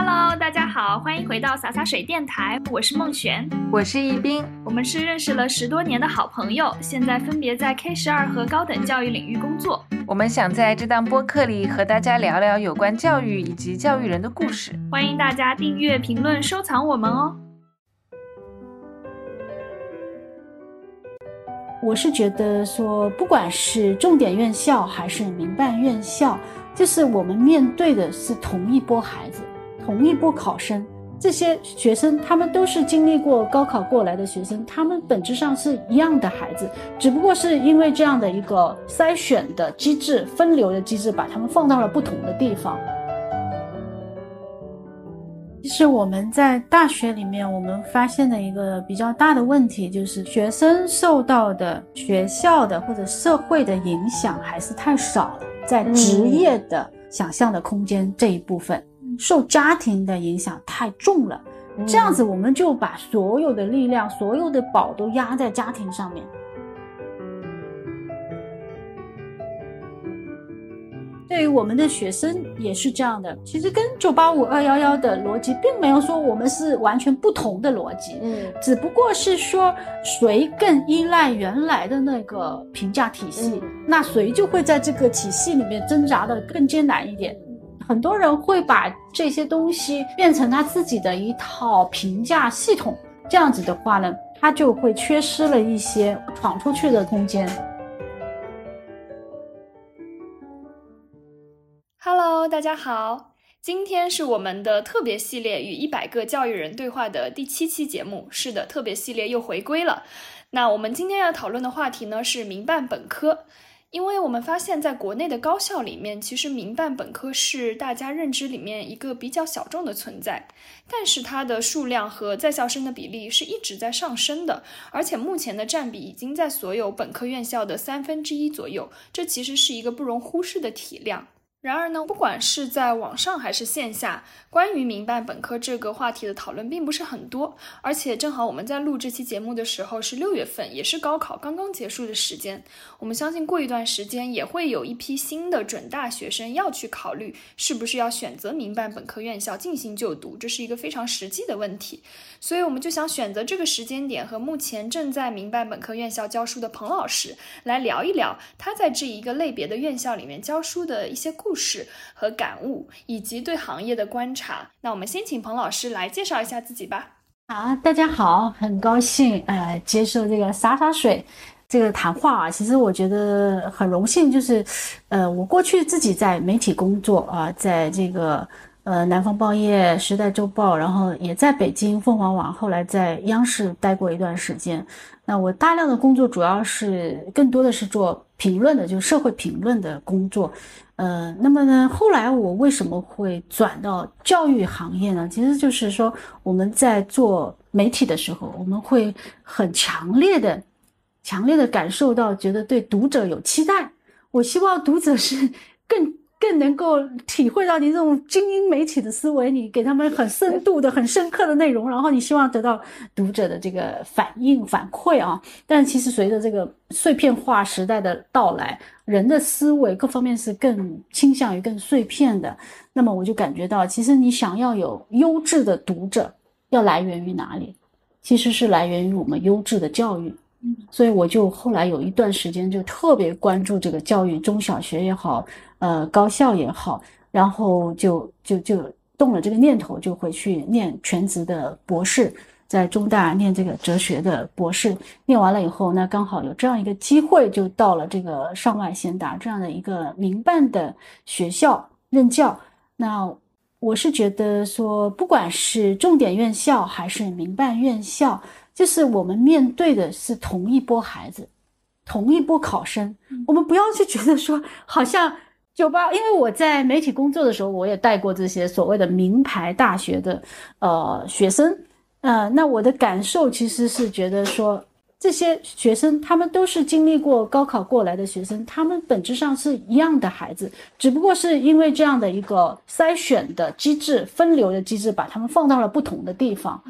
Hello，大家好，欢迎回到洒洒水电台，我是孟璇，我是易斌，我们是认识了十多年的好朋友，现在分别在 K 十二和高等教育领域工作。我们想在这档播客里和大家聊聊有关教育以及教育人的故事，欢迎大家订阅、评论、收藏我们哦。我是觉得说，不管是重点院校还是民办院校，就是我们面对的是同一波孩子。同一波考生，这些学生他们都是经历过高考过来的学生，他们本质上是一样的孩子，只不过是因为这样的一个筛选的机制、分流的机制，把他们放到了不同的地方。其实我们在大学里面，我们发现的一个比较大的问题，就是学生受到的学校的或者社会的影响还是太少了，在职业的想象的空间这一部分。受家庭的影响太重了，这样子我们就把所有的力量、所有的宝都压在家庭上面。对于我们的学生也是这样的，其实跟九八五二幺幺的逻辑并没有说我们是完全不同的逻辑，嗯，只不过是说谁更依赖原来的那个评价体系，那谁就会在这个体系里面挣扎的更艰难一点。很多人会把这些东西变成他自己的一套评价系统，这样子的话呢，他就会缺失了一些闯出去的空间。Hello，大家好，今天是我们的特别系列与一百个教育人对话的第七期节目。是的，特别系列又回归了。那我们今天要讨论的话题呢是民办本科。因为我们发现，在国内的高校里面，其实民办本科是大家认知里面一个比较小众的存在，但是它的数量和在校生的比例是一直在上升的，而且目前的占比已经在所有本科院校的三分之一左右，这其实是一个不容忽视的体量。然而呢，不管是在网上还是线下，关于民办本科这个话题的讨论并不是很多。而且正好我们在录这期节目的时候是六月份，也是高考刚刚结束的时间。我们相信过一段时间也会有一批新的准大学生要去考虑是不是要选择民办本科院校进行就读，这是一个非常实际的问题。所以我们就想选择这个时间点和目前正在民办本科院校教书的彭老师来聊一聊他在这一个类别的院校里面教书的一些故。故事和感悟，以及对行业的观察。那我们先请彭老师来介绍一下自己吧。好，大家好，很高兴呃接受这个洒洒水这个谈话啊。其实我觉得很荣幸，就是呃我过去自己在媒体工作啊，在这个呃南方报业、时代周报，然后也在北京凤凰网，后来在央视待过一段时间。那我大量的工作主要是更多的是做评论的，就是社会评论的工作，呃，那么呢，后来我为什么会转到教育行业呢？其实就是说我们在做媒体的时候，我们会很强烈的、强烈的感受到，觉得对读者有期待。我希望读者是更。更能够体会到你这种精英媒体的思维，你给他们很深度的、很深刻的内容，然后你希望得到读者的这个反应反馈啊。但其实随着这个碎片化时代的到来，人的思维各方面是更倾向于更碎片的。那么我就感觉到，其实你想要有优质的读者，要来源于哪里？其实是来源于我们优质的教育。所以我就后来有一段时间就特别关注这个教育，中小学也好。呃，高校也好，然后就就就动了这个念头，就回去念全职的博士，在中大念这个哲学的博士。念完了以后，那刚好有这样一个机会，就到了这个上外先达这样的一个民办的学校任教。那我是觉得说，不管是重点院校还是民办院校，就是我们面对的是同一波孩子，同一波考生。我们不要去觉得说，好像。九八，因为我在媒体工作的时候，我也带过这些所谓的名牌大学的呃学生，呃，那我的感受其实是觉得说，这些学生他们都是经历过高考过来的学生，他们本质上是一样的孩子，只不过是因为这样的一个筛选的机制、分流的机制，把他们放到了不同的地方。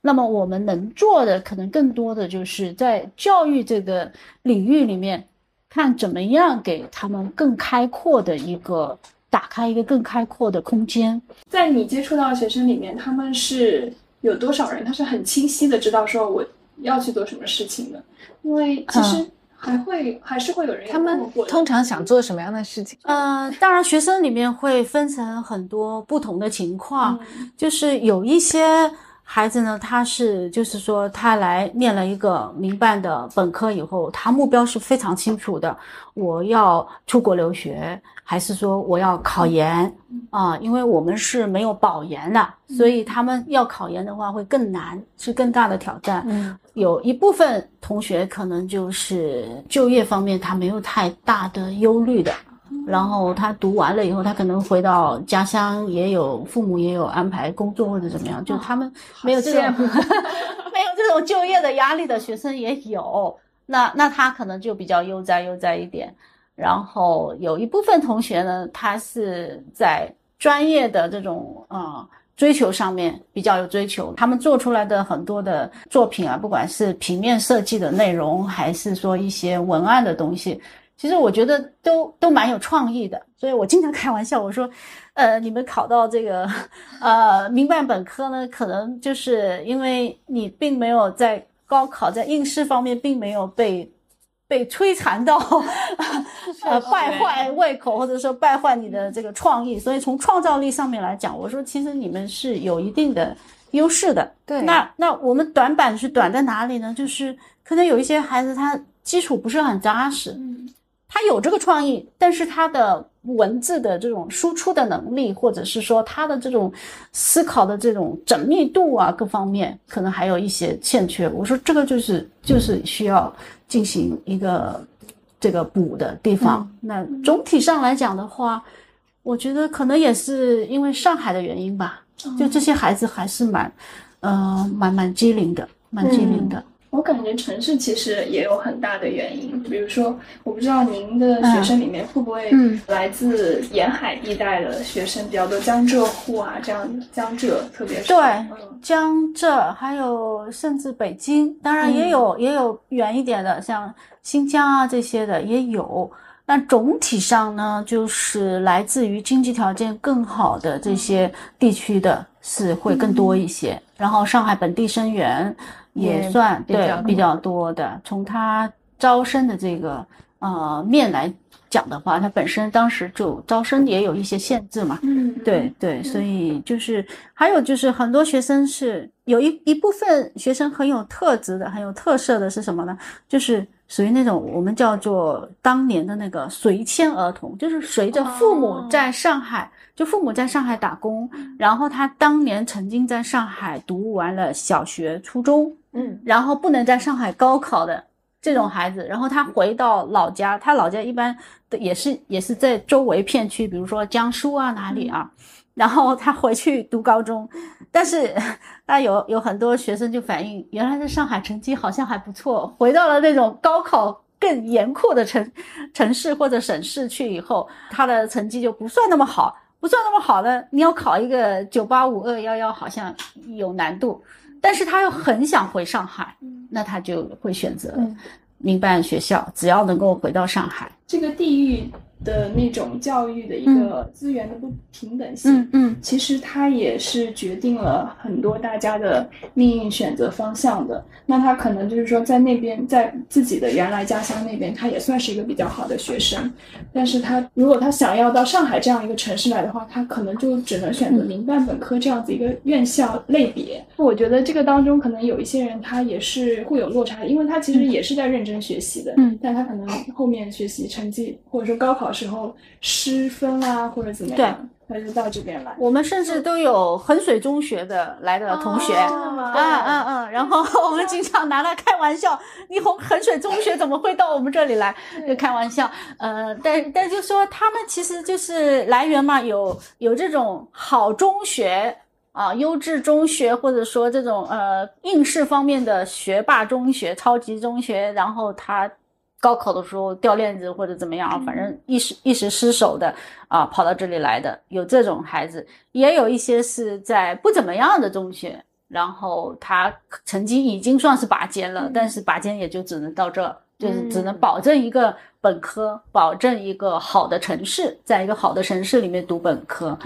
那么我们能做的，可能更多的就是在教育这个领域里面。看怎么样给他们更开阔的一个打开一个更开阔的空间。在你接触到的学生里面，他们是有多少人？他是很清晰的知道说我要去做什么事情的，因为其实还会、还是会有人他们通常想做什么样的事情？呃，当然，学生里面会分成很多不同的情况，嗯就是有一些孩子呢，他是就是说他来念了一个民办的本科以后，他目标是非常清楚的，我要出国留学，还是说我要考研啊、因为我们是没有保研的，所以他们要考研的话会更难，是更大的挑战。嗯，有一部分同学可能就是就业方面他没有太大的忧虑的，然后他读完了以后，他可能回到家乡，也有父母也有安排工作或者怎么样，就他们没有这种 没有这种就业的压力的学生也有，那那他可能就比较悠哉悠哉一点。然后有一部分同学呢，他是在专业的这种呃追求上面比较有追求，他们做出来的很多的作品啊，不管是平面设计的内容，还是说一些文案的东西，其实我觉得都都蛮有创意的。所以我经常开玩笑，我说，呃，你们考到这个呃民办本科呢，可能就是因为你并没有在高考在应试方面并没有被。被摧残到，呃，败坏胃口，或者说败坏你的这个创意，所以从创造力上面来讲，我说其实你们是有一定的优势的。对那那我们短板是短在哪里呢？就是可能有一些孩子他基础不是很扎实，嗯他有这个创意，但是他的文字的这种输出的能力，或者是说他的这种思考的这种缜密度啊，各方面可能还有一些欠缺。我说这个就是就是需要进行一个这个补的地方。那总体上来讲的话，我觉得可能也是因为上海的原因吧，就这些孩子还是蛮，呃，蛮蛮机灵的，蛮机灵的。我感觉城市其实也有很大的原因，比如说，我不知道您的学生里面会不会嗯来自沿海地带的学生比较多，江浙沪啊，这样江浙特别是对嗯江浙还有甚至北京，当然也有、也有远一点的，像新疆啊这些的也有。但总体上呢，就是来自于经济条件更好的这些地区的是会更多一些。然后上海本地生源也也算对比较多的。从他招生的这个呃面来讲的话，他本身当时就招生也有一些限制嘛。嗯，对对，所以就是还有就是很多学生是有一一部分学生很有特质的、很有特色的是什么呢？就是属于那种我们叫做当年的那个随迁儿童，就是随着父母哦在上海，就父母在上海打工，然后他当年曾经在上海读完了小学、初中，嗯，然后不能在上海高考的这种孩子，然后他回到老家，他老家一般的也是也是在周围片区，比如说江苏啊哪里啊，然后他回去读高中，但是那有有很多学生就反映，原来在上海成绩好像还不错，回到了那种高考。更严酷的城城市或者省市去以后，他的成绩就不算那么好，不算那么好呢，你要考一个九八五二幺幺，好像有难度。但是他又很想回上海，那他就会选择嗯民办学校，只要能够回到上海。这个地域的那种教育的一个资源的不平等性，嗯嗯其实它也是决定了很多大家的命运选择方向的。那他可能就是说，在那边，在自己的原来家乡那边，他也算是一个比较好的学生。但是他如果他想要到上海这样一个城市来的话，他可能就只能选择民办本科这样子一个院校类别。我觉得这个当中可能有一些人他也是会有落差的，因为他其实也是在认真学习的，嗯但他可能后面学习成绩或者说高考时候失分啊，或者怎么样，他就到这边来。我们甚至都有衡水中学的来的同学。哦啊啊啊！然后我们经常拿来开玩笑，你衡衡水中学怎么会到我们这里来？就开玩笑。呃，但但就说他们其实就是来源嘛，有有这种好中学啊、优质中学，或者说这种呃应试方面的学霸中学、超级中学，然后他。高考的时候掉链子或者怎么样啊，反正一时一时失手的啊，跑到这里来的有这种孩子，也有一些是在不怎么样的中学，然后他成绩已经算是拔尖了，但是拔尖也就只能到这就是只能保证一个本科，保证一个好的城市，在一个好的城市里面读本科。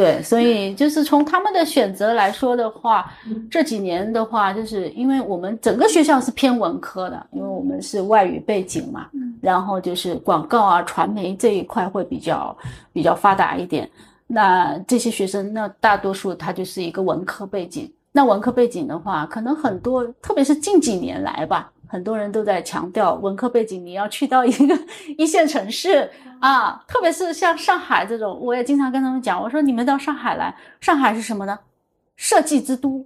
对，所以就是从他们的选择来说的话，这几年的话，就是因为我们整个学校是偏文科的，因为我们是外语背景嘛，然后就是广告啊、传媒这一块会比较比较发达一点。那这些学生，那大多数他就是一个文科背景。那文科背景的话，可能很多，特别是近几年来吧，很多人都在强调文科背景，你要去到一个一线城市啊，特别是像上海这种，我也经常跟他们讲，我说你们到上海来，上海是什么呢？设计之都，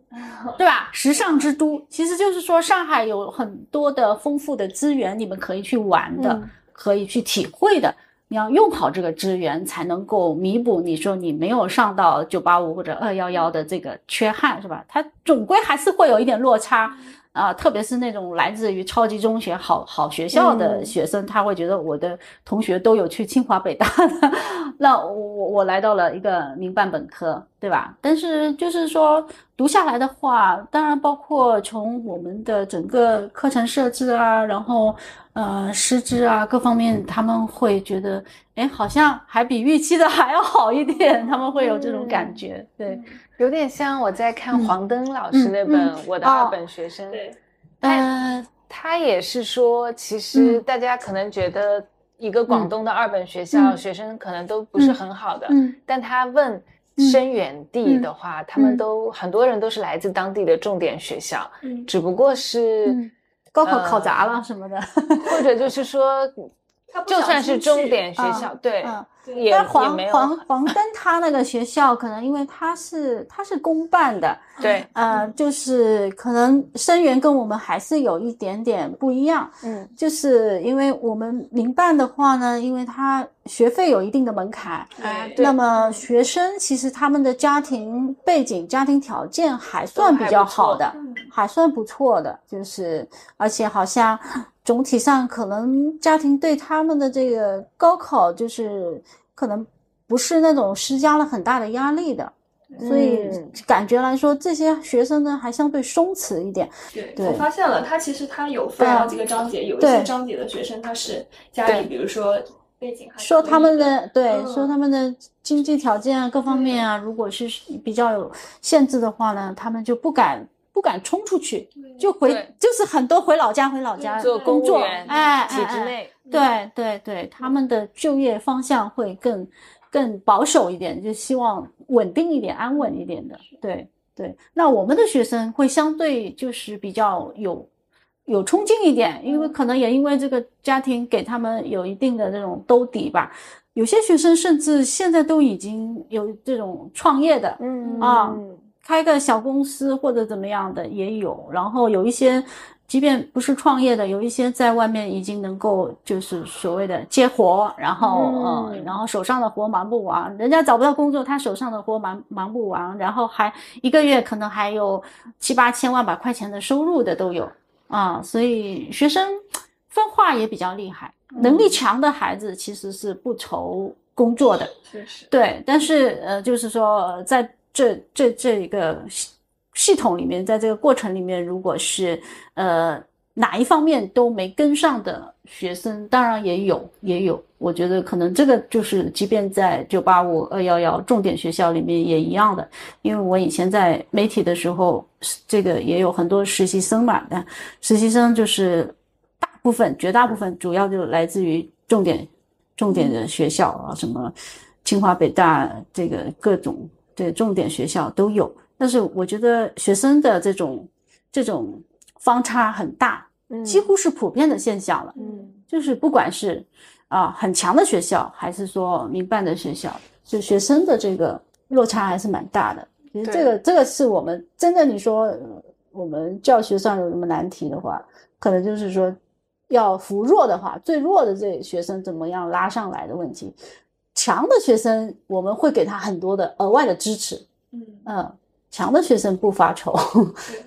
对吧？时尚之都，其实就是说上海有很多的丰富的资源，你们可以去玩的，可以去体会的。你要用好这个资源，才能够弥补你说你没有上到九八五或者二幺幺的这个缺憾，是吧？它总归还是会有一点落差啊，特别是那种来自于超级中学好好学校的学生，他会觉得我的同学都有去清华北大的，那我我我来到了一个民办本科，对吧？但是就是说读下来的话，当然包括从我们的整个课程设置啊，然后。呃，师资啊，各方面他们会觉得，哎，好像还比预期的还要好一点，他们会有这种感觉，对，有点像我在看黄登老师那本《我的二本学生》，对，他他也是说，其实大家可能觉得一个广东的二本学校学生可能都不是很好的，但他问生源地的话，他们都很多人都是来自当地的重点学校，只不过是。高考考砸了什么的，或者就是说，就算是重点学校，对。但黄黄黄灯他那个学校，可能因为他是他是公办的，对，呃，就是可能生源跟我们还是有一点点不一样，嗯，就是因为我们民办的话呢，因为他学费有一定的门槛，哎，那么学生其实他们的家庭背景、家庭条件还算比较好的，还算不错的，就是而且好像。总体上，可能家庭对他们的这个高考就是可能不是那种施加了很大的压力的，所以感觉来说，这些学生呢还相对松弛一点。对，我发现了，他其实他有分好几个章节，有一些。章节的学生他是家里，比如说背景，说他们的对，说他们的经济条件啊，各方面啊，如果是比较有限制的话呢，他们就不敢。不敢冲出去，就回就是很多回老家回老家做工作，哎，体制内，对对对，他们的就业方向会更更保守一点，就希望稳定一点、安稳一点的。对对，那我们的学生会相对就是比较有有冲劲一点，因为可能也因为这个家庭给他们有一定的这种兜底吧。有些学生甚至现在都已经有这种创业的，嗯啊。开个小公司或者怎么样的也有，然后有一些，即便不是创业的，有一些在外面已经能够就是所谓的接活，然后嗯，然后手上的活忙不完，人家找不到工作，他手上的活忙忙不完，然后还一个月可能还有七八千万把块钱的收入的都有。啊，所以学生分化也比较厉害，能力强的孩子其实是不愁工作的，对，但是呃，就是说在。这这这一个系系统里面，在这个过程里面，如果是呃哪一方面都没跟上的学生，当然也有也有。我觉得可能这个就是，即便在九八五、二幺幺重点学校里面也一样的。因为我以前在媒体的时候，这个也有很多实习生嘛，但实习生就是大部分、绝大部分主要就来自于重点重点的学校啊，什么清华、北大，这个各种。对，重点学校都有，但是我觉得学生的这种这种方差很大，几乎是普遍的现象了。嗯，就是不管是啊很强的学校，还是说民办的学校，就学生的这个落差还是蛮大的。其实这个这个是我们真的你说我们教学上有什么难题的话，可能就是说要扶弱的话，最弱的这学生怎么样拉上来的问题。强的学生，我们会给他很多的额外的支持。嗯嗯，强的学生不发愁。对，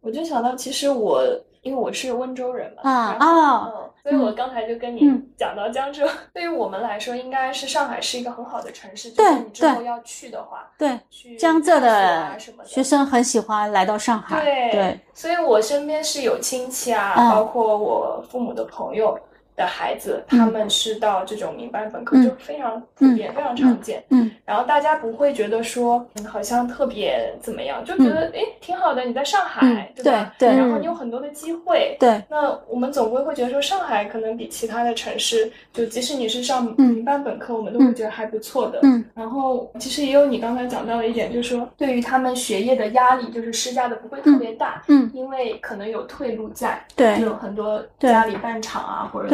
我就想到，其实我因为我是温州人嘛，啊啊，所以我刚才就跟你讲到江浙，对于我们来说，应该是上海是一个很好的城市。对，你之后要去的话，对，江浙的学生很喜欢来到上海。对对，所以我身边是有亲戚啊，包括我父母的朋友。的孩子，他们是到这种民办本科就非常普遍，非常常见。嗯，然后大家不会觉得说，嗯，好像特别怎么样，就觉得哎，挺好的。你在上海，对吧？对。然后你有很多的机会。对。那我们总归会觉得说，上海可能比其他的城市，就即使你是上民办本科，我们都会觉得还不错的。嗯。然后其实也有你刚才讲到的一点，就是说，对于他们学业的压力，就是施加的不会特别大。嗯。因为可能有退路在。对。有很多家里办厂啊，或者。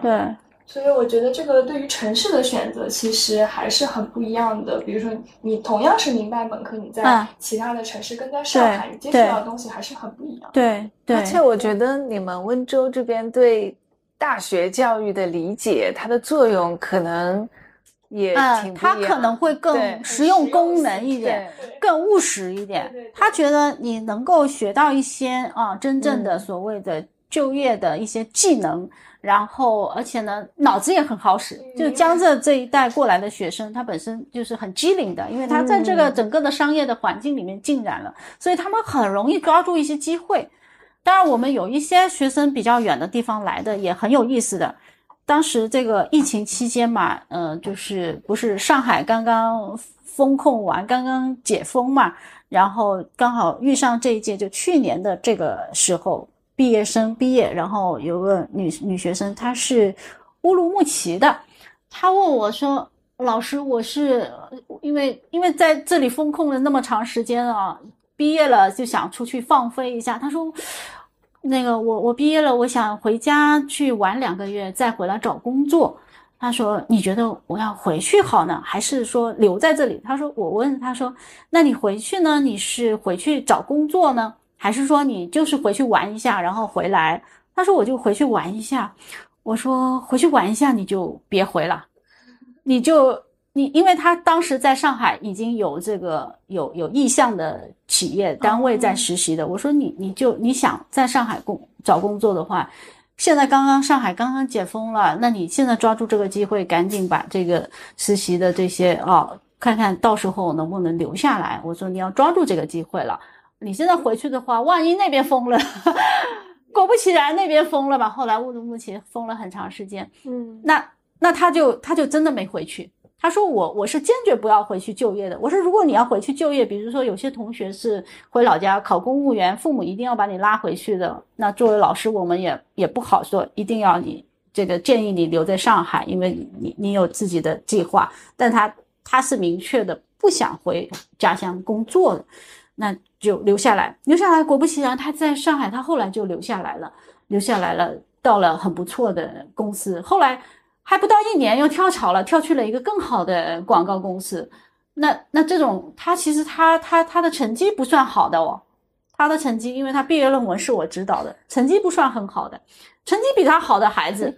对对，所以我觉得这个对于城市的选择其实还是很不一样的。比如说，你同样是民办本科，你在其他的城市跟在上海，你接触到的东西还是很不一样。对对，而且我觉得你们温州这边对大学教育的理解，它的作用可能也挺他可能会更实用功能一点，更务实一点。他觉得你能够学到一些啊，真正的所谓的就业的一些技能。然后，而且呢，脑子也很好使。就江浙这一带过来的学生，他本身就是很机灵的，因为他在这个整个的商业的环境里面浸染了，所以他们很容易抓住一些机会。当然，我们有一些学生比较远的地方来的也很有意思的。当时这个疫情期间嘛，嗯，就是不是上海刚刚封控完，刚刚解封嘛，然后刚好遇上这一届，就去年的这个时候。毕业生毕业，然后有个女女学生，她是乌鲁木齐的，她问我说：“老师，我是因为因为在这里封控了那么长时间啊，毕业了就想出去放飞一下。”她说：“那个我我毕业了，我想回家去玩两个月，再回来找工作。”她说：“你觉得我要回去好呢，还是说留在这里？”她说：“我问她说，那你回去呢？你是回去找工作呢？”还是说你就是回去玩一下，然后回来？他说我就回去玩一下。我说回去玩一下你就别回了，你就你，因为他当时在上海已经有这个有有意向的企业单位在实习的。我说你你就你想在上海工找工作的话，现在刚刚上海刚刚解封了，那你现在抓住这个机会，赶紧把这个实习的这些啊，看看到时候能不能留下来。我说你要抓住这个机会了。你现在回去的话，万一那边封了，果不其然那边封了吧？后来乌鲁木齐封了很长时间，嗯，那那他就他就真的没回去。他说我我是坚决不要回去就业的。我说如果你要回去就业，比如说有些同学是回老家考公务员，父母一定要把你拉回去的。那作为老师，我们也也不好说一定要你这个建议你留在上海，因为你你有自己的计划。但他他是明确的不想回家乡工作的。那就留下来，留下来。果不其然，他在上海，他后来就留下来了，留下来了，到了很不错的公司。后来还不到一年，又跳槽了，跳去了一个更好的广告公司。那那这种，他其实他他他的成绩不算好的哦，他的成绩，因为他毕业论文是我指导的，成绩不算很好的，成绩比他好的孩子。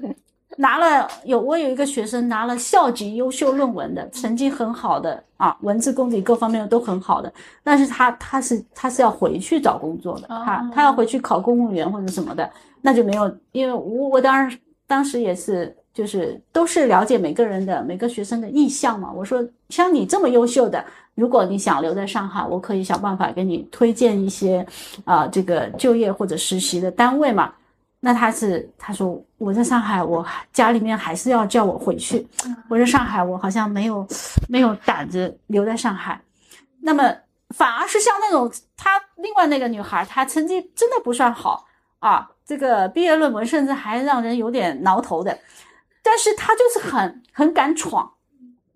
拿了有我有一个学生拿了校级优秀论文的成绩很好的啊，文字功底各方面都很好的，但是他他是他是要回去找工作的，他他要回去考公务员或者什么的，那就没有，因为我我当然当时也是就是都是了解每个人的每个学生的意向嘛，我说像你这么优秀的，如果你想留在上海，我可以想办法给你推荐一些啊这个就业或者实习的单位嘛。那他是他说我在上海，我家里面还是要叫我回去。我在上海，我好像没有没有胆子留在上海。那么反而是像那种他另外那个女孩，她成绩真的不算好啊，这个毕业论文甚至还让人有点挠头的。但是她就是很很敢闯，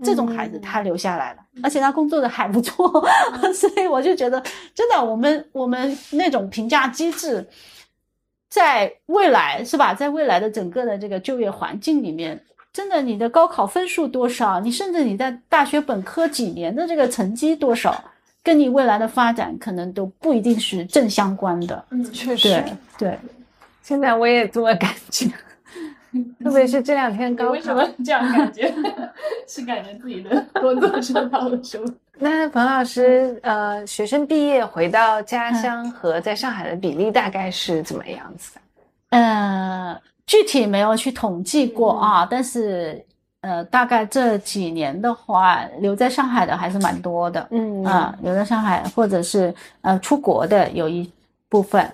这种孩子她留下来了，而且她工作的还不错，所以我就觉得真的，我们我们那种评价机制。在未来是吧？在未来的整个的这个就业环境里面，真的你的高考分数多少，你甚至你在大学本科几年的这个成绩多少，跟你未来的发展可能都不一定是正相关的。嗯，确实，对。现在我也这么感觉，特别是这两天高考，为什么这样感觉？是感觉自己的工作受到了什么？那冯老师，呃，学生毕业回到家乡和在上海的比例大概是怎么样子的？呃，具体没有去统计过啊，但是呃，大概这几年的话，留在上海的还是蛮多的。嗯啊，留在上海或者是呃出国的有一部分，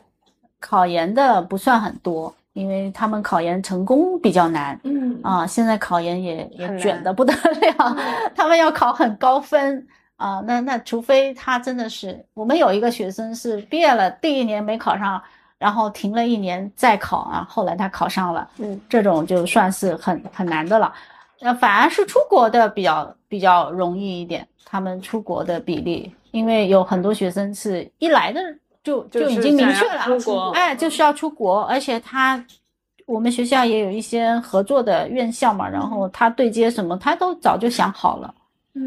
考研的不算很多。因为他们考研成功比较难，嗯啊，现在考研也也卷的不得了，他们要考很高分啊，那那除非他真的是，我们有一个学生是毕业了第一年没考上，然后停了一年再考啊，后来他考上了，嗯，这种就算是很很难的了，呃，反而是出国的比较比较容易一点，他们出国的比例，因为有很多学生是一来的。就就已经明确了，哎，就是要出国，而且他，我们学校也有一些合作的院校嘛，然后他对接什么，他都早就想好了，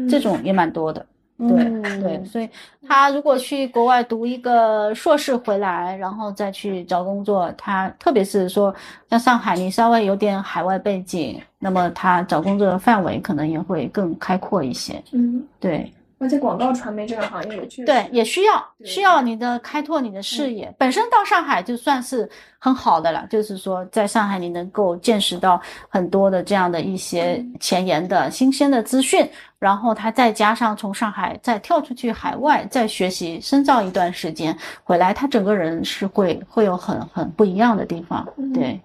这种也蛮多的，对。对，所以他如果去国外读一个硕士回来，然后再去找工作，他特别是说像上海，你稍微有点海外背景，那么他找工作的范围可能也会更开阔一些，嗯，对。而且广告传媒这个行业也确对，也需要需要你的开拓你的视野。本身到上海就算是很好的了，就是说在上海你能够见识到很多的这样的一些前沿的新鲜的资讯，然后他再加上从上海再跳出去海外再学习深造一段时间回来，他整个人是会会有很很不一样的地方。对，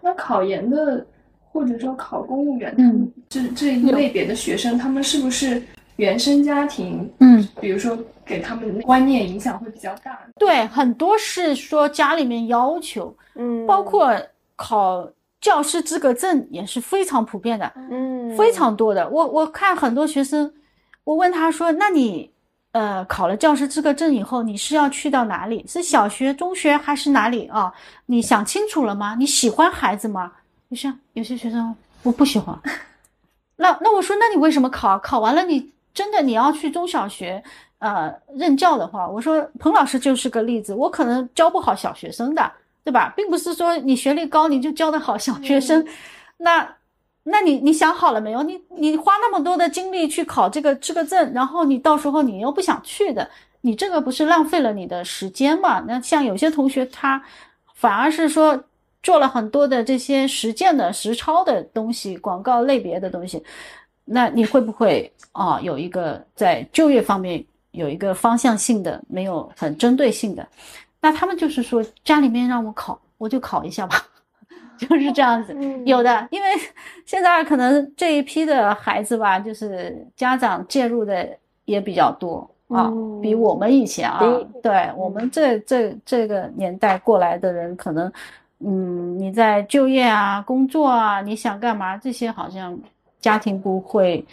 那考研的或者说考公务员，嗯，这这一类别的学生，他们是不是？原生家庭，嗯，比如说给他们观念影响会比较大。对，很多是说家里面要求，嗯，包括考教师资格证也是非常普遍的，嗯，非常多的。我我看很多学生，我问他说：“那你，呃，考了教师资格证以后，你是要去到哪里？是小学、中学还是哪里啊？你想清楚了吗？你喜欢孩子吗？”你像有些学生，我不喜欢。那那我说，那你为什么考？考完了你？真的，你要去中小学，呃，任教的话，我说彭老师就是个例子。我可能教不好小学生的，对吧？并不是说你学历高你就教得好小学生。那，那你你想好了没有？你你花那么多的精力去考这个这个证，然后你到时候你又不想去的，你这个不是浪费了你的时间吗？那像有些同学他反而是说做了很多的这些实践的实操的东西，广告类别的东西。那你会不会啊有一个在就业方面有一个方向性的，没有很针对性的？那他们就是说家里面让我考，我就考一下吧，就是这样子。有的，因为现在可能这一批的孩子吧，就是家长介入的也比较多啊，比我们以前啊，对我们这这这个年代过来的人，可能嗯，你在就业啊、工作啊，你想干嘛这些好像。家庭不会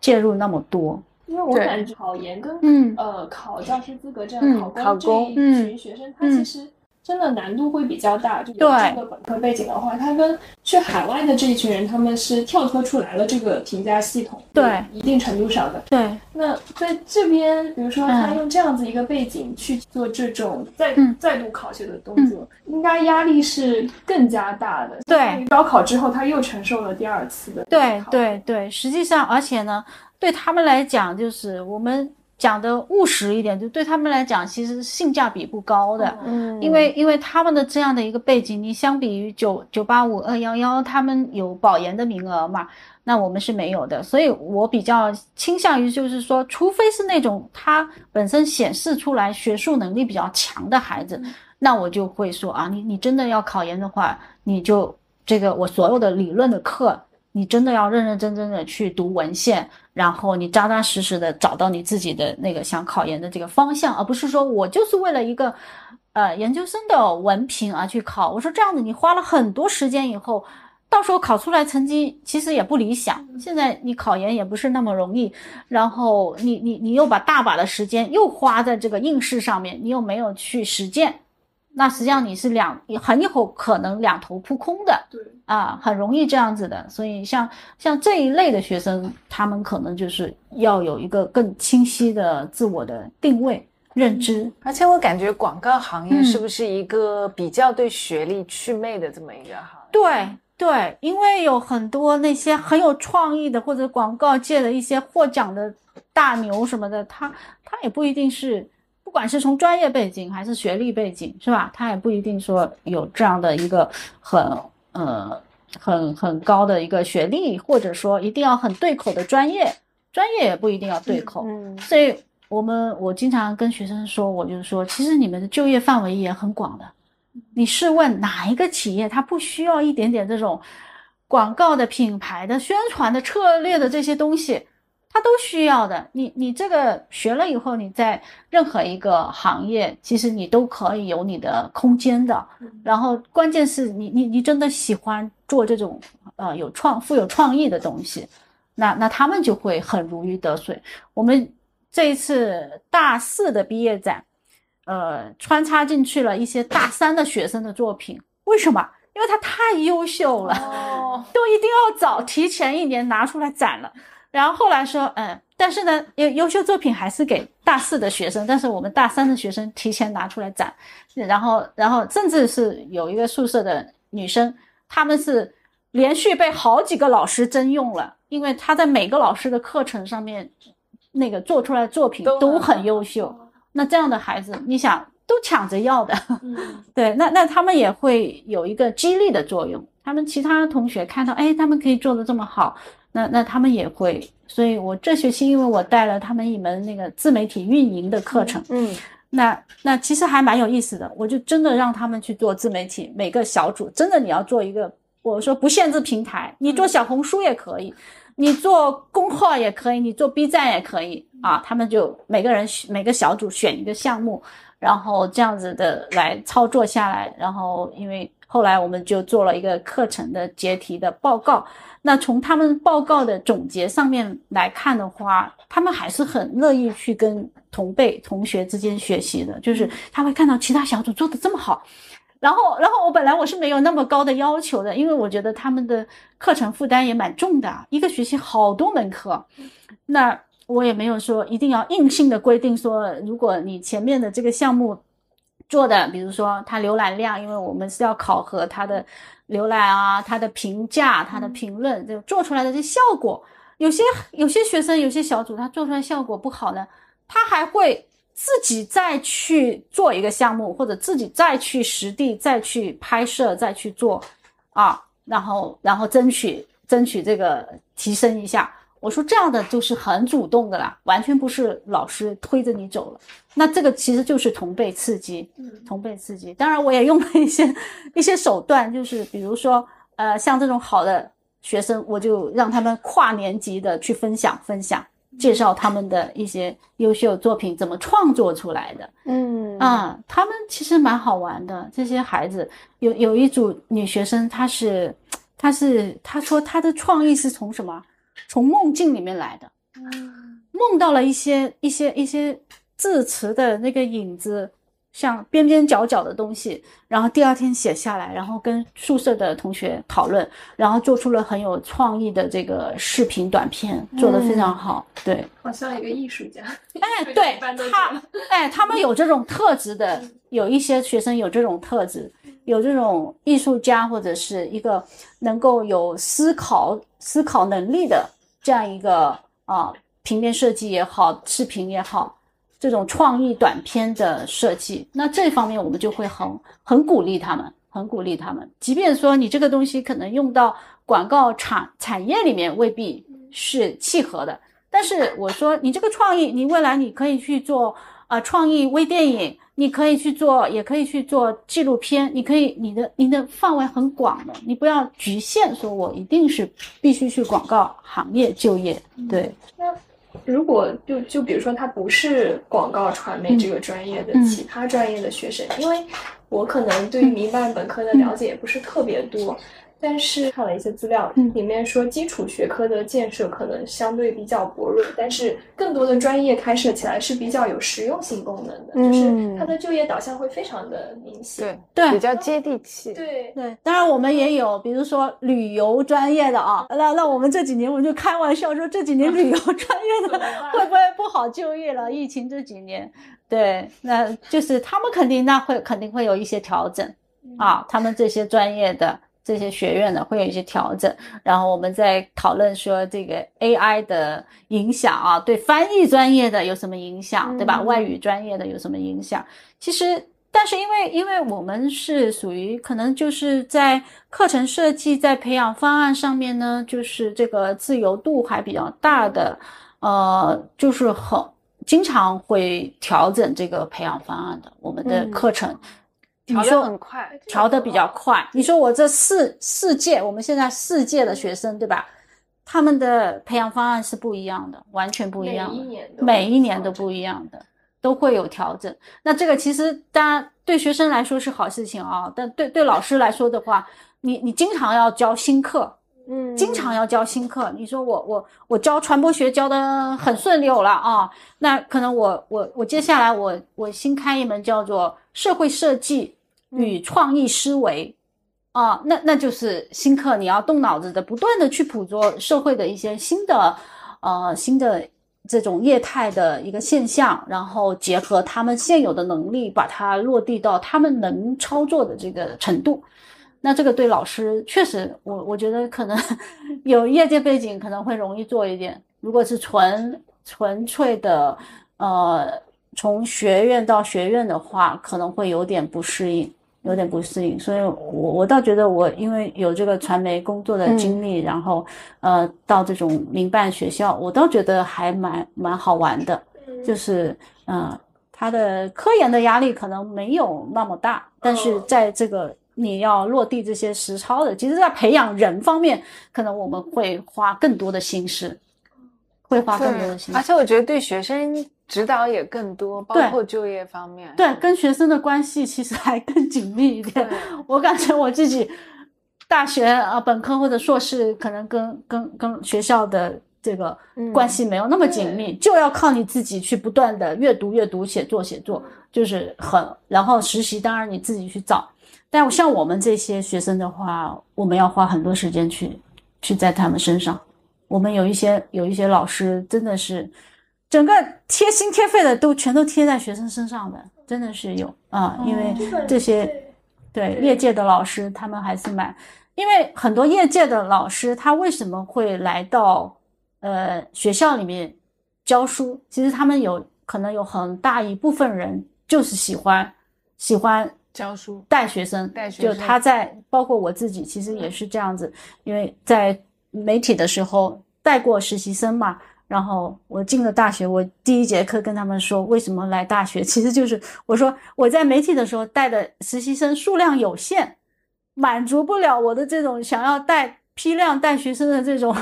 介入那么多，因为我感觉考研跟嗯。呃考教师资格证、考公这一群学生，他其实。真的难度会比较大，就有这个本科背景的话，他跟去海外的这一群人，他们是跳脱出来了这个评价系统，对，一定程度上的。对，那在这边，比如说他用这样子一个背景去做这种再再度考学的动作，应该压力是更加大的。对，高考之后他又承受了第二次的。对对对，实际上，而且呢，对他们来讲，就是我们。讲的务实一点，就对他们来讲，其实性价比不高的。嗯，因为因为他们的这样的一个背景，你相比于九九八五二幺幺，他们有保研的名额嘛？那我们是没有的，所以我比较倾向于就是说，除非是那种他本身显示出来学术能力比较强的孩子，那我就会说啊，你你真的要考研的话，你就这个我所有的理论的课。你真的要认认真真的去读文献，然后你扎扎实实的找到你自己的那个想考研的这个方向，而不是说我就是为了一个，呃，研究生的文凭而去考。我说这样子，你花了很多时间以后，到时候考出来成绩其实也不理想。现在你考研也不是那么容易，然后你你你又把大把的时间又花在这个应试上面，你又没有去实践。那实际上你是两很有可能两头扑空的，对啊，很容易这样子的。所以像像这一类的学生，他们可能就是要有一个更清晰的自我的定位认知。而且我感觉广告行业是不是一个比较对学历祛魅的这么一个行业？对对，因为有很多那些很有创意的或者广告界的一些获奖的大牛什么的，他他也不一定是。不管是从专业背景还是学历背景，是吧？他也不一定说有这样的一个很呃很很高的一个学历，或者说一定要很对口的专业，专业也不一定要对口。嗯，所以我们我经常跟学生说，我就是说，其实你们的就业范围也很广的。你试问哪一个企业，它不需要一点点这种广告的品牌的宣传的策略的这些东西？他都需要的，你你这个学了以后，你在任何一个行业，其实你都可以有你的空间的。然后关键是你你你真的喜欢做这种呃有创富有创意的东西，那那他们就会很如鱼得水。我们这一次大四的毕业展，呃，穿插进去了一些大三的学生的作品，为什么？因为他太优秀了，都一定要早提前一年拿出来展了。然后后来说，嗯，但是呢，优优秀作品还是给大四的学生，但是我们大三的学生提前拿出来展，然后，然后甚至是有一个宿舍的女生，他们是连续被好几个老师征用了，因为她在每个老师的课程上面，那个做出来的作品都很优秀。那这样的孩子，你想都抢着要的，对，那那他们也会有一个激励的作用，他们其他同学看到，哎，他们可以做的这么好。那那他们也会，所以我这学期因为我带了他们一门那个自媒体运营的课程，嗯，那那其实还蛮有意思的，我就真的让他们去做自媒体，每个小组真的你要做一个，我说不限制平台，你做小红书也可以，你做公号也可以，你做 B 站也可以啊，他们就每个人每个小组选一个项目，然后这样子的来操作下来，然后因为后来我们就做了一个课程的结题的报告。那从他们报告的总结上面来看的话，他们还是很乐意去跟同辈同学之间学习的，就是他会看到其他小组做的这么好，然后，然后我本来我是没有那么高的要求的，因为我觉得他们的课程负担也蛮重的，一个学期好多门课，那我也没有说一定要硬性的规定说，如果你前面的这个项目做的，比如说它浏览量，因为我们是要考核它的。浏览啊，他的评价，他的评论，就做出来的这效果，有些有些学生，有些小组，他做出来效果不好呢，他还会自己再去做一个项目，或者自己再去实地再去拍摄，再去做，啊，然后然后争取争取这个提升一下。我说这样的就是很主动的啦，完全不是老师推着你走了。那这个其实就是同辈刺激，同辈刺激。当然，我也用了一些一些手段，就是比如说，呃，像这种好的学生，我就让他们跨年级的去分享分享，介绍他们的一些优秀作品怎么创作出来的。嗯啊，他们其实蛮好玩的。这些孩子有有一组女学生，她是她是她说她的创意是从什么？从梦境里面来的，梦到了一些一些一些字词的那个影子，像边边角角的东西，然后第二天写下来，然后跟宿舍的同学讨论，然后做出了很有创意的这个视频短片，做得非常好。对，好像一个艺术家。哎，对 他，哎，他们有这种特质的，有一些学生有这种特质，有这种艺术家或者是一个能够有思考。思考能力的这样一个啊，平面设计也好，视频也好，这种创意短片的设计，那这方面我们就会很很鼓励他们，很鼓励他们。即便说你这个东西可能用到广告产产业里面未必是契合的，但是我说你这个创意，你未来你可以去做啊，创意微电影。你可以去做，也可以去做纪录片。你可以，你的你的范围很广的，你不要局限，说我一定是必须去广告行业就业。对。那如果就就比如说他不是广告传媒这个专业的其他专业的学生，因为我可能对于民办本科的了解也不是特别多。但是看了一些资料，里面说基础学科的建设可能相对比较薄弱，但是更多的专业开设起来是比较有实用性功能的，就是它的就业导向会非常的明显，对对，比较接地气。对对，当然我们也有，比如说旅游专业的啊，那那我们这几年我们就开玩笑说，这几年旅游专业的会不会不好就业了？疫情这几年，对，那就是他们肯定那会肯定会有一些调整啊，他们这些专业的。这些学院呢会有一些调整，然后我们在讨论说这个 AI 的影响啊，对翻译专业的有什么影响，对吧？外语专业的有什么影响？其实但是因为因为我们是属于可能就是在课程设计在培养方案上面呢，就是这个自由度还比较大的，呃，就是很经常会调整这个培养方案的我们的课程。调的很快，调的比较快。你说我这四四届，我们现在四届的学生，对吧？他们的培养方案是不一样的，完全不一样的，每一年都不一样的，都会有调整。那这个其实当然对学生来说是好事情啊，但对对老师来说的话，你你经常要教新课，嗯，经常要教新课。你说我我我教传播学教的很顺溜了啊，那可能我我我接下来我我新开一门叫做社会设计。与创意思维，啊，那那就是新课，你要动脑子的，不断的去捕捉社会的一些新的，呃，新的这种业态的一个现象，然后结合他们现有的能力，把它落地到他们能操作的这个程度。那这个对老师确实，我我觉得可能 有业界背景可能会容易做一点。如果是纯纯粹的，呃，从学院到学院的话，可能会有点不适应。有点不适应，所以我我倒觉得我因为有这个传媒工作的经历，然后呃到这种民办学校，我倒觉得还蛮蛮好玩的，就是嗯，他的科研的压力可能没有那么大，但是在这个你要落地这些实操的，其实在培养人方面，可能我们会花更多的心思，会花更多的心思，而且我觉得对学生。指导也更多，包括就业方面。对，跟学生的关系其实还更紧密一点。我感觉我自己大学啊，本科或者硕士，可能跟跟跟学校的这个关系没有那么紧密，就要靠你自己去不断的阅读、阅读、写作、写作，就是很。然后实习，当然你自己去找。但像我们这些学生的话，我们要花很多时间去去在他们身上。我们有一些有一些老师真的是。整个贴心贴肺的都全都贴在学生身上的，真的是有啊，因为这些对业界的老师，他们还是蛮，因为很多业界的老师，他为什么会来到呃学校里面教书？其实他们有可能有很大一部分人就是喜欢喜欢教书带学生，带学生，就他在包括我自己，其实也是这样子，因为在媒体的时候带过实习生嘛。然后我进了大学，我第一节课跟他们说为什么来大学，其实就是我说我在媒体的时候带的实习生数量有限，满足不了我的这种想要带批量带学生的这种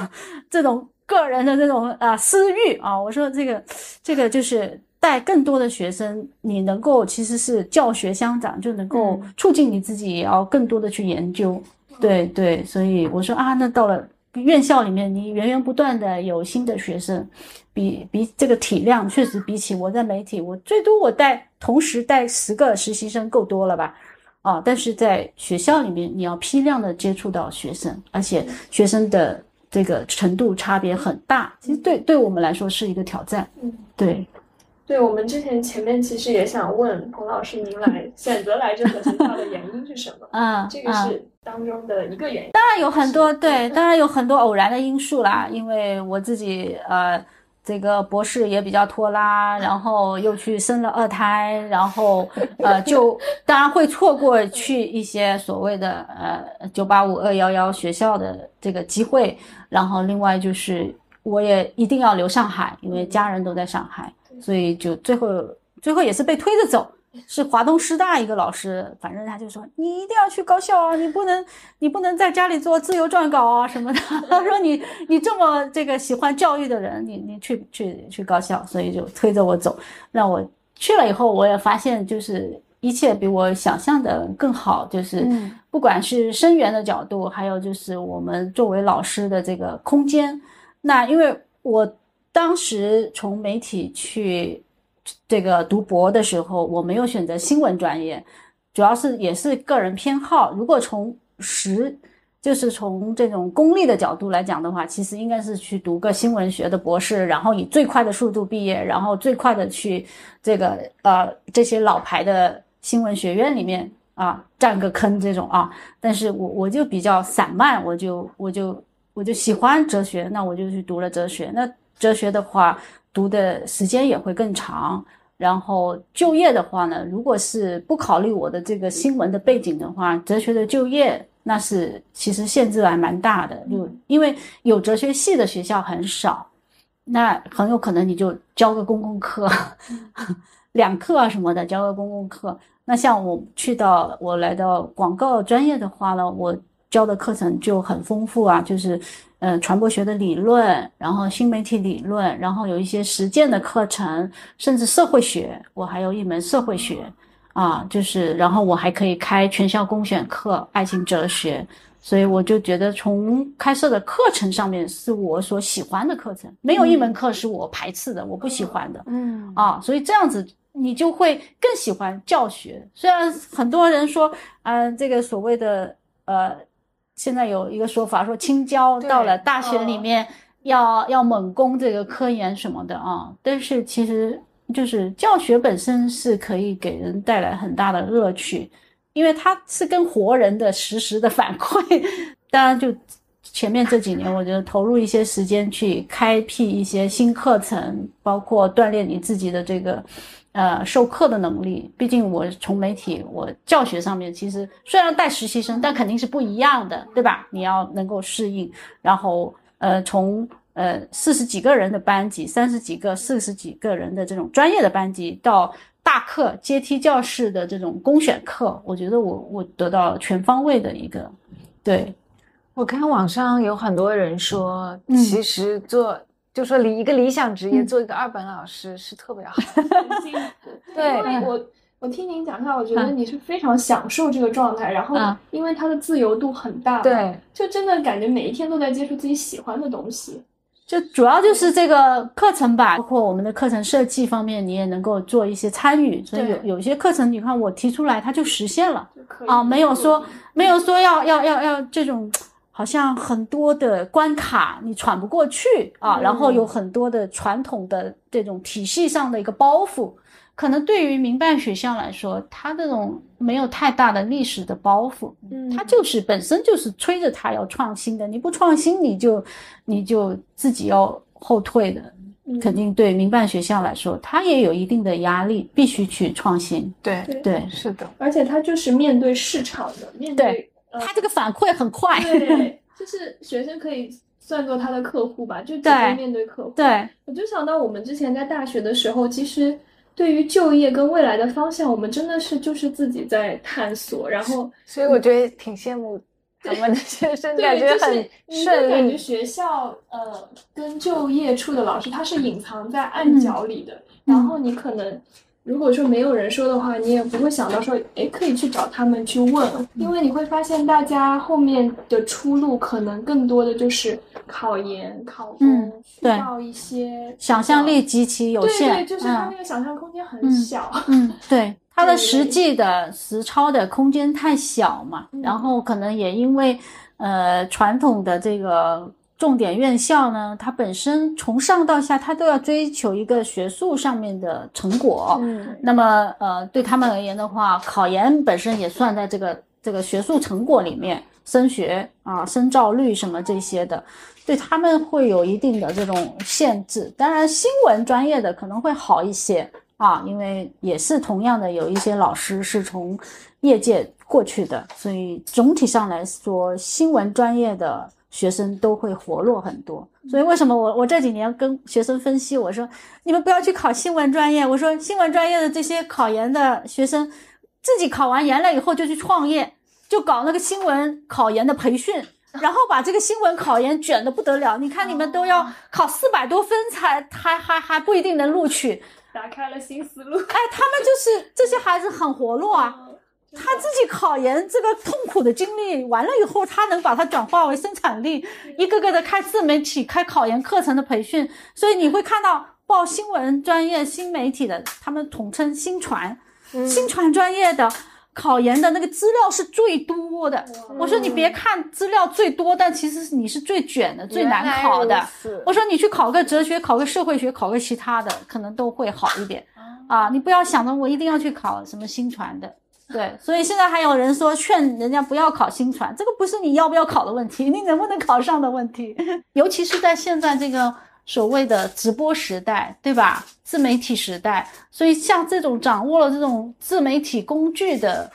这种个人的这种啊私欲啊。我说这个这个就是带更多的学生，你能够其实是教学相长，就能够促进你自己也要更多的去研究。对对，所以我说啊，那到了。院校里面，你源源不断的有新的学生，比比这个体量确实比起我在媒体，我最多我带同时带十个实习生够多了吧？啊，但是在学校里面，你要批量的接触到学生，而且学生的这个程度差别很大，其实对对我们来说是一个挑战。嗯，对。对我们之前前面其实也想问彭老师，您来选择来这所学校的原因是什么？嗯，这个是当中的一个原因。当然有很多，对，当然有很多偶然的因素啦。因为我自己呃，这个博士也比较拖拉，然后又去生了二胎，然后呃，就 当然会错过去一些所谓的呃九八五二幺幺学校的这个机会。然后另外就是我也一定要留上海，因为家人都在上海。所以就最后最后也是被推着走，是华东师大一个老师，反正他就说你一定要去高校啊，你不能你不能在家里做自由撰稿啊什么的。他说你你这么这个喜欢教育的人，你你去去去高校，所以就推着我走，让我去了以后，我也发现就是一切比我想象的更好，就是不管是生源的角度，还有就是我们作为老师的这个空间，那因为我。当时从媒体去这个读博的时候，我没有选择新闻专业，主要是也是个人偏好。如果从实就是从这种功利的角度来讲的话，其实应该是去读个新闻学的博士，然后以最快的速度毕业，然后最快的去这个呃这些老牌的新闻学院里面啊占个坑这种啊。但是我我就比较散漫，我就我就我就喜欢哲学，那我就去读了哲学那。哲学的话，读的时间也会更长，然后就业的话呢，如果是不考虑我的这个新闻的背景的话，哲学的就业那是其实限制还蛮大的，就因为有哲学系的学校很少，那很有可能你就教个公共课，两课啊什么的，教个公共课。那像我去到我来到广告专业的话呢，我教的课程就很丰富啊，就是。呃，传播学的理论，然后新媒体理论，然后有一些实践的课程，甚至社会学，我还有一门社会学，啊，就是，然后我还可以开全校公选课，爱情哲学，所以我就觉得从开设的课程上面是我所喜欢的课程，没有一门课是我排斥的，我不喜欢的，嗯，啊，所以这样子你就会更喜欢教学。虽然很多人说，嗯，这个所谓的呃。现在有一个说法，说青椒到了大学里面要要猛攻这个科研什么的啊，但是其实就是教学本身是可以给人带来很大的乐趣，因为它是跟活人的实时的反馈。当然，就前面这几年，我觉得投入一些时间去开辟一些新课程，包括锻炼你自己的这个。呃，授课的能力，毕竟我从媒体，我教学上面其实虽然带实习生，但肯定是不一样的，对吧？你要能够适应。然后，呃，从呃四十几个人的班级，三十几个、四十几个人的这种专业的班级，到大课阶梯教室的这种公选课，我觉得我我得到全方位的一个。对，我看网上有很多人说，其实做。就说理一个理想职业，做一个二本老师是特别好的。对，因为我我听您讲下，我觉得你是非常享受这个状态，然后因为它的自由度很大，对，就真的感觉每一天都在接触自己喜欢的东西。就主要就是这个课程吧，包括我们的课程设计方面，你也能够做一些参与。所以有有些课程，你看我提出来，它就实现了啊，没有说没有说要要要要这种。好像很多的关卡你喘不过去啊，然后有很多的传统的这种体系上的一个包袱，可能对于民办学校来说，它这种没有太大的历史的包袱，嗯，它就是本身就是催着它要创新的，你不创新你就你就自己要后退的，肯定对民办学校来说，它也有一定的压力，必须去创新，对。对。是的，而且它就是面对市场的，面对。他这个反馈很快，对，就是学生可以算作他的客户吧，就直接面对客户。对，我就想到我们之前在大学的时候，其实对于就业跟未来的方向，我们真的是就是自己在探索。然后，所以我觉得挺羡慕咱们的学生，感觉很顺利。感觉学校呃跟就业处的老师，他是隐藏在暗角里的，然后你可能。如果说没有人说的话，你也不会想到说，哎，可以去找他们去问，因为你会发现大家后面的出路可能更多的就是考研、考公，需要一些想象力极其有限，对对，就是他那个想象空间很小，嗯，对，他的实际的实操的空间太小嘛，然后可能也因为呃传统的这个。重点院校呢，它本身从上到下，它都要追求一个学术上面的成果。嗯，那么呃，对他们而言的话，考研本身也算在这个这个学术成果里面，升学啊、深造率什么这些的，对他们会有一定的这种限制。当然，新闻专业的可能会好一些啊，因为也是同样的，有一些老师是从业界过去的，所以总体上来说，新闻专业的。学生都会活络很多，所以为什么我我这几年跟学生分析，我说你们不要去考新闻专业，我说新闻专业的这些考研的学生，自己考完研了以后就去创业，就搞那个新闻考研的培训，然后把这个新闻考研卷的不得了。你看你们都要考四百多分才还还还不一定能录取，打开了新思路。哎，他们就是这些孩子很活络啊。他自己考研这个痛苦的经历完了以后，他能把它转化为生产力，一个个的开自媒体、开考研课程的培训。所以你会看到报新闻专业、新媒体的，他们统称新传，新传专业的考研的那个资料是最多的。我说你别看资料最多，但其实你是最卷的、最难考的。我说你去考个哲学、考个社会学、考个其他的，可能都会好一点啊。你不要想着我一定要去考什么新传的。对，所以现在还有人说劝人家不要考新传，这个不是你要不要考的问题，你能不能考上的问题。尤其是在现在这个所谓的直播时代，对吧？自媒体时代，所以像这种掌握了这种自媒体工具的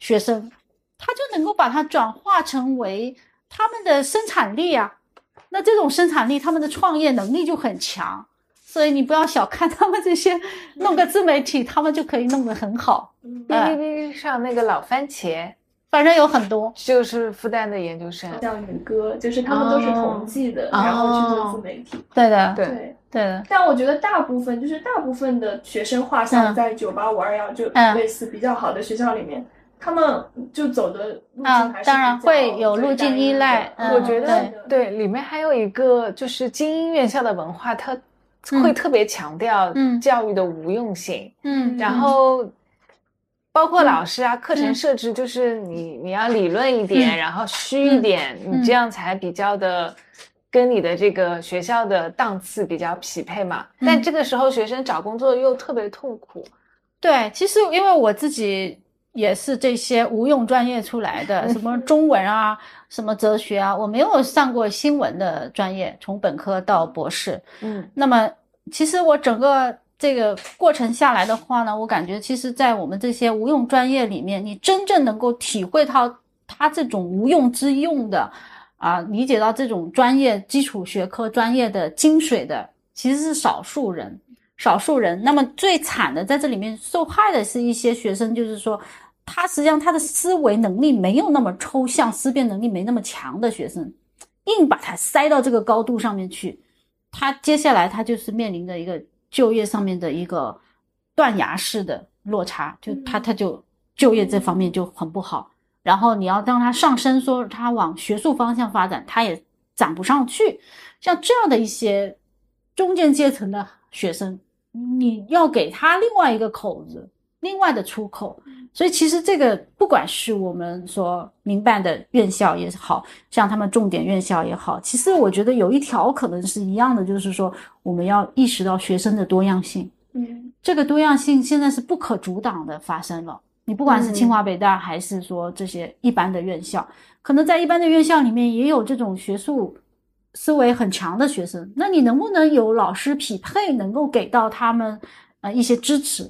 学生，他就能够把它转化成为他们的生产力啊。那这种生产力，他们的创业能力就很强。所以你不要小看他们这些弄个自媒体，他们就可以弄得很好。哔哩哔哩上那个老番茄，反正有很多，就是复旦的研究生，像宇哥，就是他们都是同济的，然后去做自媒体。对的，对对的。但我觉得大部分就是大部分的学生画像在九八五二幺就类似比较好的学校里面，他们就走的路径还是当然会有路径依赖。我觉得对，里面还有一个就是精英院校的文化，它。会特别强调教育的无用性，嗯，然后包括老师啊，课程设置就是你你要理论一点，然后虚一点，你这样才比较的跟你的这个学校的档次比较匹配嘛。但这个时候学生找工作又特别痛苦。对，其实因为我自己也是这些无用专业出来的，什么中文啊，什么哲学啊，我没有上过新闻的专业，从本科到博士，嗯，那么。其实我整个这个过程下来的话呢，我感觉其实，在我们这些无用专业里面，你真正能够体会到它这种无用之用的，啊，理解到这种专业基础学科专业的精髓的，其实是少数人，少数人。那么最惨的，在这里面受害的是一些学生，就是说，他实际上他的思维能力没有那么抽象，思辨能力没那么强的学生，硬把他塞到这个高度上面去。他接下来他就是面临的一个就业上面的一个断崖式的落差，就他他就就业这方面就很不好。然后你要让他上升，说他往学术方向发展，他也涨不上去。像这样的一些中间阶层的学生，你要给他另外一个口子。另外的出口，所以其实这个不管是我们说民办的院校也好像他们重点院校也好，其实我觉得有一条可能是一样的，就是说我们要意识到学生的多样性。嗯，这个多样性现在是不可阻挡的发生了。你不管是清华北大还是说这些一般的院校，可能在一般的院校里面也有这种学术思维很强的学生，那你能不能有老师匹配，能够给到他们呃一些支持？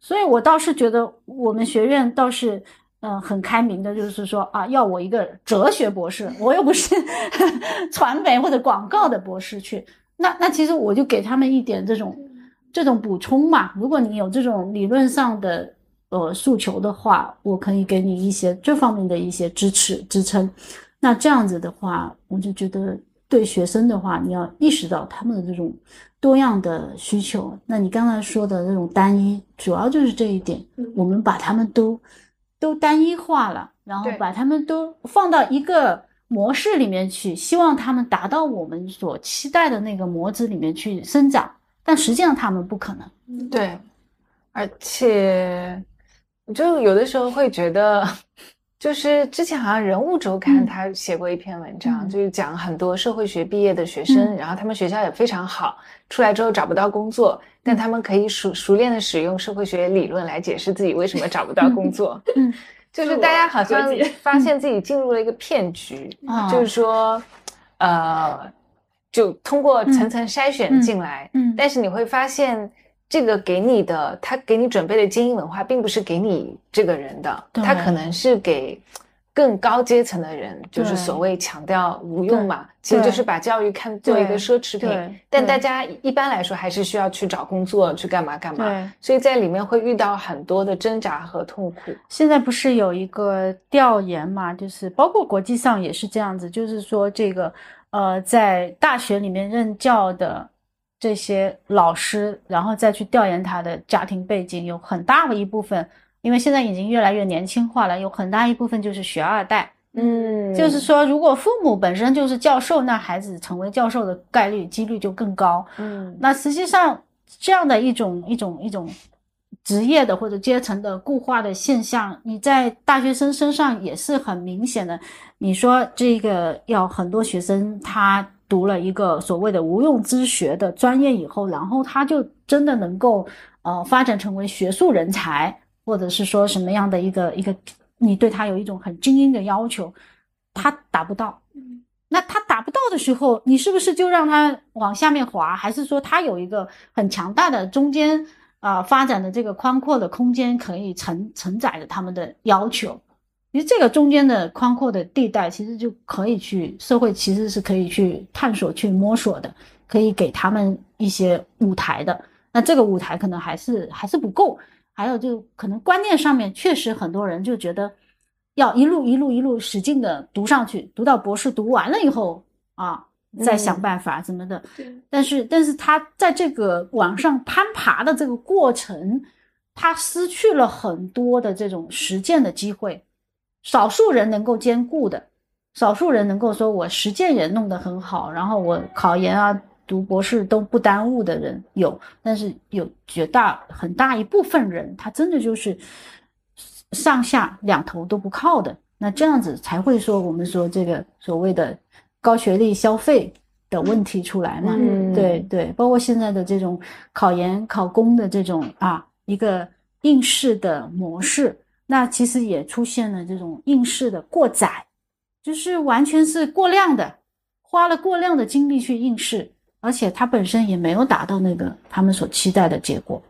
所以，我倒是觉得我们学院倒是，嗯，很开明的，就是说啊，要我一个哲学博士，我又不是 传媒或者广告的博士去，那那其实我就给他们一点这种这种补充嘛。如果你有这种理论上的呃诉求的话，我可以给你一些这方面的一些支持支撑。那这样子的话，我就觉得对学生的话，你要意识到他们的这种。多样的需求，那你刚才说的这种单一，主要就是这一点。我们把他们都都单一化了，然后把他们都放到一个模式里面去，希望他们达到我们所期待的那个模子里面去生长，但实际上他们不可能。对，而且就有的时候会觉得。就是之前好像人物周刊他写过一篇文章，就是讲很多社会学毕业的学生，然后他们学校也非常好，出来之后找不到工作，但他们可以熟熟练的使用社会学理论来解释自己为什么找不到工作。嗯，就是大家好像发现自己进入了一个骗局，就是说，呃，就通过层层筛选进来，嗯，但是你会发现。这个给你的，他给你准备的精英文化，并不是给你这个人的，他可能是给更高阶层的人，就是所谓强调无用嘛，其实就是把教育看作一个奢侈品。但大家一般来说还是需要去找工作，去干嘛干嘛，所以在里面会遇到很多的挣扎和痛苦。现在不是有一个调研嘛，就是包括国际上也是这样子，就是说这个呃，在大学里面任教的。这些老师，然后再去调研他的家庭背景，有很大的一部分，因为现在已经越来越年轻化了，有很大一部分就是学二代。嗯，就是说，如果父母本身就是教授，那孩子成为教授的概率几率就更高。嗯，那实际上这样的一种一种一种职业的或者阶层的固化的现象，你在大学生身上也是很明显的。你说这个要很多学生他。读了一个所谓的无用之学的专业以后，然后他就真的能够呃发展成为学术人才，或者是说什么样的一个一个，你对他有一种很精英的要求，他达不到。那他达不到的时候，你是不是就让他往下面滑？还是说他有一个很强大的中间啊发展的这个宽阔的空间，可以承承载着他们的要求？其实这个中间的宽阔的地带，其实就可以去社会，其实是可以去探索、去摸索的，可以给他们一些舞台的。那这个舞台可能还是还是不够，还有就可能观念上面，确实很多人就觉得要一路一路一路使劲的读上去，读到博士读完了以后啊，再想办法什么的。但是但是他在这个往上攀爬的这个过程，他失去了很多的这种实践的机会。少数人能够兼顾的，少数人能够说我实践也弄得很好，然后我考研啊、读博士都不耽误的人有，但是有绝大很大一部分人，他真的就是上下两头都不靠的。那这样子才会说我们说这个所谓的高学历消费的问题出来嘛？嗯对对，包括现在的这种考研考公的这种啊一个应试的模式。那其实也出现了这种应试的过载，就是完全是过量的，花了过量的精力去应试，而且它本身也没有达到那个他们所期待的结果。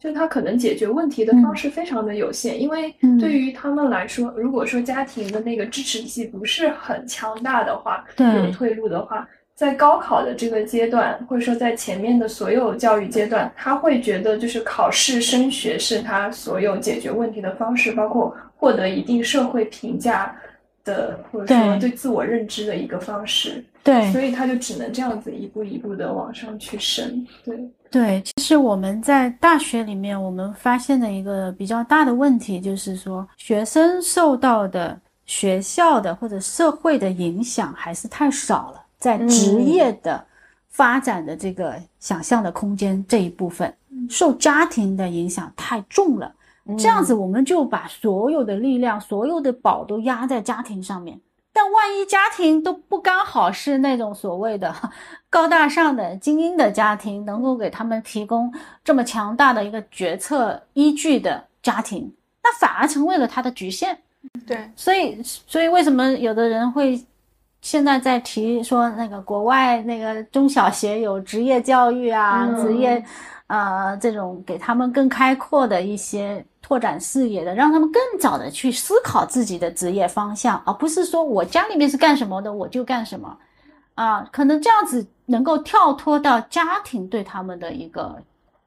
就他可能解决问题的方式非常的有限，因为对于他们来说，如果说家庭的那个支持体系不是很强大的话，有退路的话。在高考的这个阶段，或者说在前面的所有教育阶段，他会觉得就是考试升学是他所有解决问题的方式，包括获得一定社会评价的，或者说对自我认知的一个方式。对，所以他就只能这样子一步一步的往上去升。对对，其实我们在大学里面，我们发现的一个比较大的问题就是说，学生受到的学校的或者社会的影响还是太少了。在职业的发展的这个想象的空间这一部分，受家庭的影响太重了。这样子，我们就把所有的力量、所有的宝都压在家庭上面。但万一家庭都不刚好是那种所谓的 高大上的精英的家庭，能够给他们提供这么强大的一个决策依据的家庭，那反而成为了他的局限。对，所以，所以为什么有的人会？现在在提说那个国外那个中小学有职业教育啊，职业，呃，这种给他们更开阔的一些拓展视野的，让他们更早的去思考自己的职业方向，而不是说我家里面是干什么的我就干什么，啊，可能这样子能够跳脱到家庭对他们的一个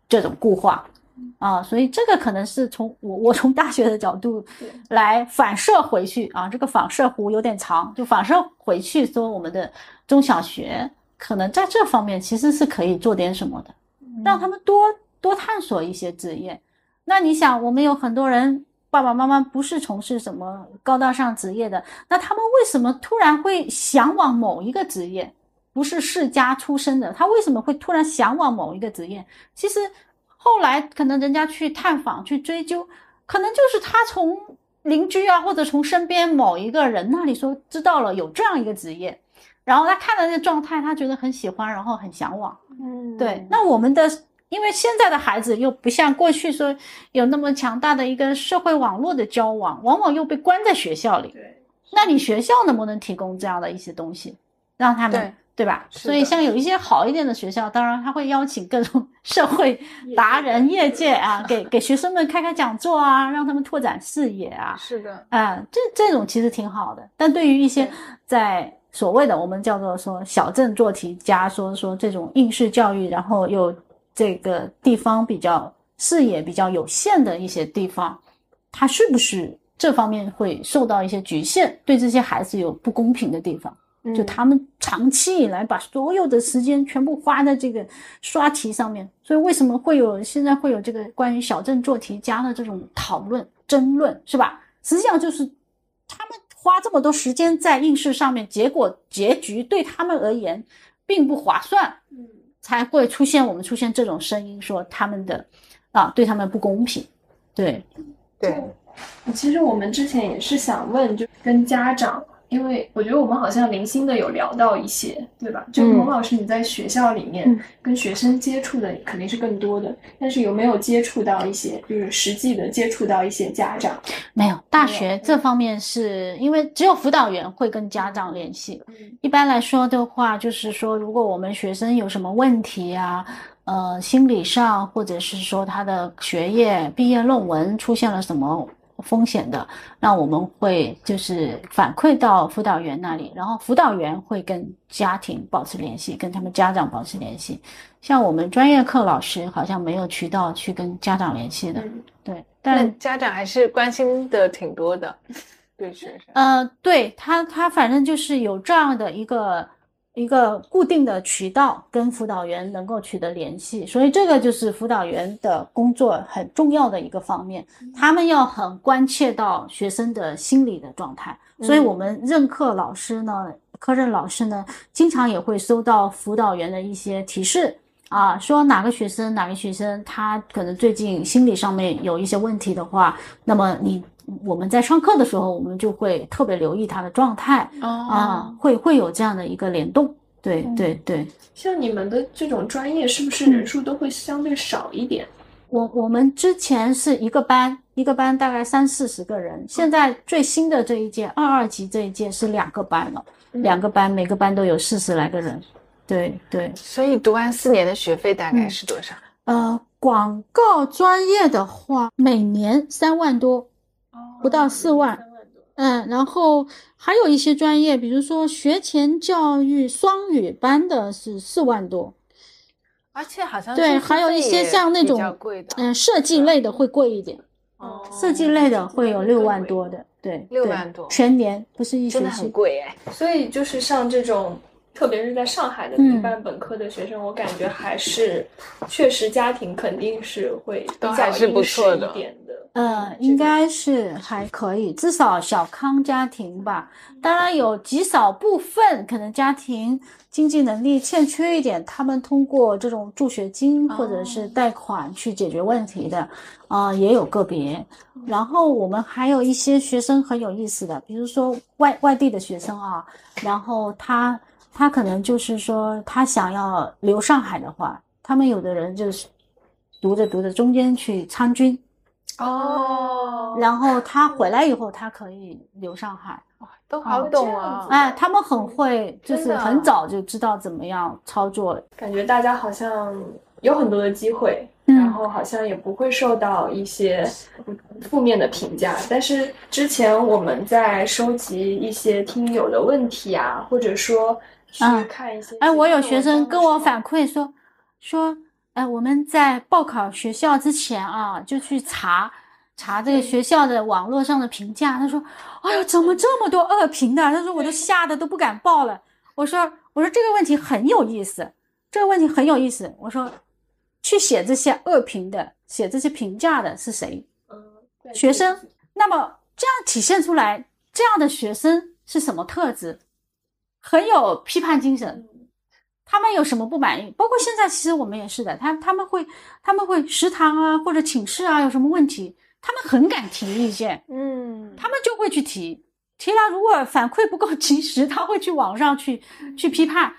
这种固化。啊，所以这个可能是从我我从大学的角度 来反射回去啊，这个反射弧有点长，就反射回去说我们的中小学可能在这方面其实是可以做点什么的，让他们多多探索一些职业。那你想，我们有很多人爸爸妈妈不是从事什么高大上职业的，那他们为什么突然会向往某一个职业？不是世家出身的，他为什么会突然向往某一个职业？其实。后来可能人家去探访、去追究，可能就是他从邻居啊，或者从身边某一个人那里说知道了有这样一个职业，然后他看到那个状态，他觉得很喜欢，然后很向往。嗯，对。那我们的，因为现在的孩子又不像过去说有那么强大的一个社会网络的交往，往往又被关在学校里。对。那你学校能不能提供这样的一些东西，让他们？对吧？所以像有一些好一点的学校，当然他会邀请各种 社会达人、业界啊，给 给学生们开开讲座啊，让他们拓展视野啊。是的，啊，这这种其实挺好的。但对于一些在所谓的我们叫做说小镇做题家，说说这种应试教育，然后又这个地方比较视野比较有限的一些地方，他是不是这方面会受到一些局限？对这些孩子有不公平的地方？就他们长期以来把所有的时间全部花在这个刷题上面，所以为什么会有现在会有这个关于小镇做题家的这种讨论争论，是吧？实际上就是他们花这么多时间在应试上面，结果结局对他们而言并不划算，嗯，才会出现我们出现这种声音，说他们的啊对他们不公平，对，对。其实我们之前也是想问，就跟家长。因为我觉得我们好像零星的有聊到一些，对吧？就孔老师你在学校里面跟学生接触的肯定是更多的，但是有没有接触到一些，就是实际的接触到一些家长？没有，大学这方面是因为只有辅导员会跟家长联系。一般来说的话，就是说如果我们学生有什么问题啊，呃，心理上或者是说他的学业、毕业论文出现了什么。风险的，那我们会就是反馈到辅导员那里，然后辅导员会跟家庭保持联系，跟他们家长保持联系。像我们专业课老师好像没有渠道去跟家长联系的，对。但家长还是关心的挺多的，对学生。呃，对他，他反正就是有这样的一个。一个固定的渠道跟辅导员能够取得联系，所以这个就是辅导员的工作很重要的一个方面。他们要很关切到学生的心理的状态，所以我们任课老师呢，科任老师呢，经常也会收到辅导员的一些提示啊，说哪个学生哪个学生他可能最近心理上面有一些问题的话，那么你。我们在上课的时候，我们就会特别留意他的状态啊，会会有这样的一个联动。对对对，像你们的这种专业，是不是人数都会相对少一点？我我们之前是一个班，一个班大概三四十个人，现在最新的这一届二二级这一届是两个班了，两个班每个班都有四十来个人。对对，所以读完四年的学费大概是多少？呃，广告专业的话，每年三万多。不到四万，嗯，然后还有一些专业，比如说学前教育双语班的是四万多，而且好像对，还有一些像那种嗯设计类的会贵一点，哦，设计类的会有六万多的，对，六万多全年不是一学期，很贵哎，所以就是像这种。特别是在上海的民办本科的学生，我感觉还是确实家庭肯定是会比较不错一点的。嗯，应该是还可以，至少小康家庭吧。当然有极少部分可能家庭经济能力欠缺一点，他们通过这种助学金或者是贷款去解决问题的，啊，也有个别。然后我们还有一些学生很有意思的，比如说外外地的学生啊，然后他。他可能就是说，他想要留上海的话，他们有的人就是读着读着中间去参军，哦，然后他回来以后，他可以留上海，哇，都好懂啊！哎，他们很会，就是很早就知道怎么样操作，感觉大家好像有很多的机会，然后好像也不会受到一些负面的评价。但是之前我们在收集一些听友的问题啊，或者说。嗯，看一些。哎，我有学生跟我反馈说，说，哎，我们在报考学校之前啊，就去查查这个学校的网络上的评价。他说，哎呦，怎么这么多恶评的？他说，我都吓得都不敢报了。我说，我说这个问题很有意思，这个问题很有意思。我说，去写这些恶评的，写这些评价的是谁？嗯，学生。那么这样体现出来，这样的学生是什么特质？很有批判精神，他们有什么不满意？包括现在，其实我们也是的。他他们会他们会食堂啊或者寝室啊有什么问题，他们很敢提意见。嗯，他们就会去提，提了如果反馈不够及时，他会去网上去去批判，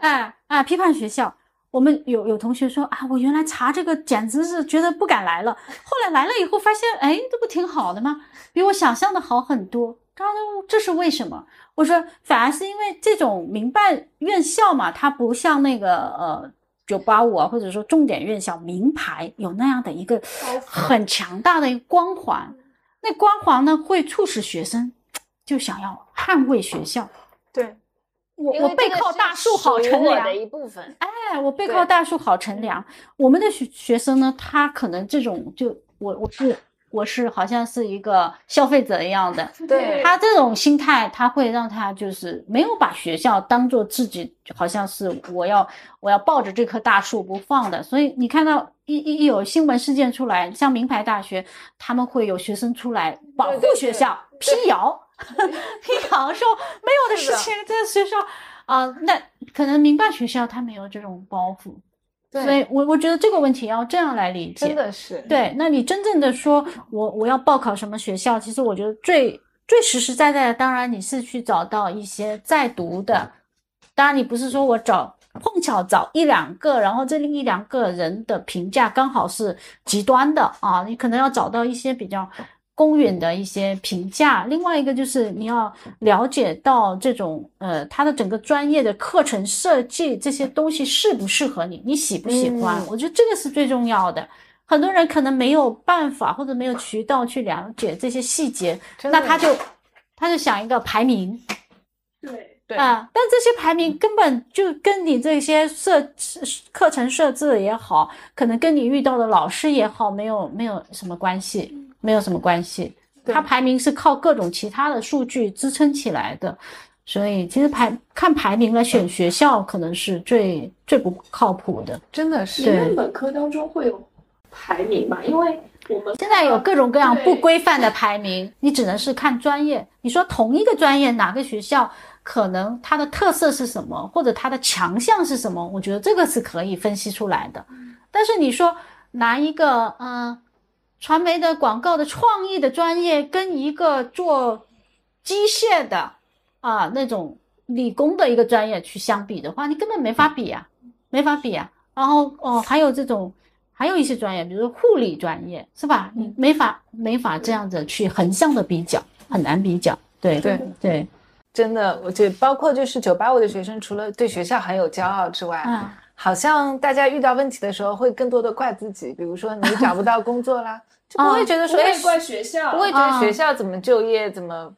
哎哎，批判学校。我们有有同学说啊，我原来查这个简直是觉得不敢来了，后来来了以后发现，哎，这不挺好的吗？比我想象的好很多。他说这是为什么？我说，反而是因为这种民办院校嘛，它不像那个呃九八五啊，或者说重点院校名牌有那样的一个很强大的一个光环。那光环呢，会促使学生就想要捍卫学校。对，我我背靠大树好乘凉的一部分。哎，我背靠大树好乘凉。我们的学学生呢，他可能这种就我我是。我是好像是一个消费者一样的，对他这种心态，他会让他就是没有把学校当做自己，好像是我要我要抱着这棵大树不放的。所以你看到一一有新闻事件出来，像名牌大学，他们会有学生出来保护学校，辟谣，辟谣说没有的事情，在学校啊，那可能民办学校他没有这种包袱。所以，我我觉得这个问题要这样来理解，真的是对。那你真正的说，我我要报考什么学校？其实我觉得最最实实在在的，当然你是去找到一些在读的，当然你不是说我找碰巧找一两个，然后这一两个人的评价刚好是极端的啊，你可能要找到一些比较。公允的一些评价，另外一个就是你要了解到这种呃，他的整个专业的课程设计这些东西适不适合你，你喜不喜欢？我觉得这个是最重要的。很多人可能没有办法或者没有渠道去了解这些细节，那他就他就想一个排名，对对啊，但这些排名根本就跟你这些设课程设置也好，可能跟你遇到的老师也好，没有没有什么关系。没有什么关系，它排名是靠各种其他的数据支撑起来的，所以其实排看排名来选学校可能是最最不靠谱的，真的是。因为本科当中会有排名嘛，因为我们现在有各种各样不规范的排名，你只能是看专业。你说同一个专业哪个学校可能它的特色是什么，或者它的强项是什么？我觉得这个是可以分析出来的。但是你说拿一个嗯。传媒的广告的创意的专业跟一个做机械的啊那种理工的一个专业去相比的话，你根本没法比啊，没法比啊。然后哦，还有这种还有一些专业，比如说护理专业，是吧？你没法没法这样子去横向的比较，很难比较。对对对，真的，我觉得包括就是九八五的学生，除了对学校很有骄傲之外，嗯。好像大家遇到问题的时候会更多的怪自己，比如说你找不到工作啦，就不会觉得说怪学校，不会觉得学校怎么就业怎么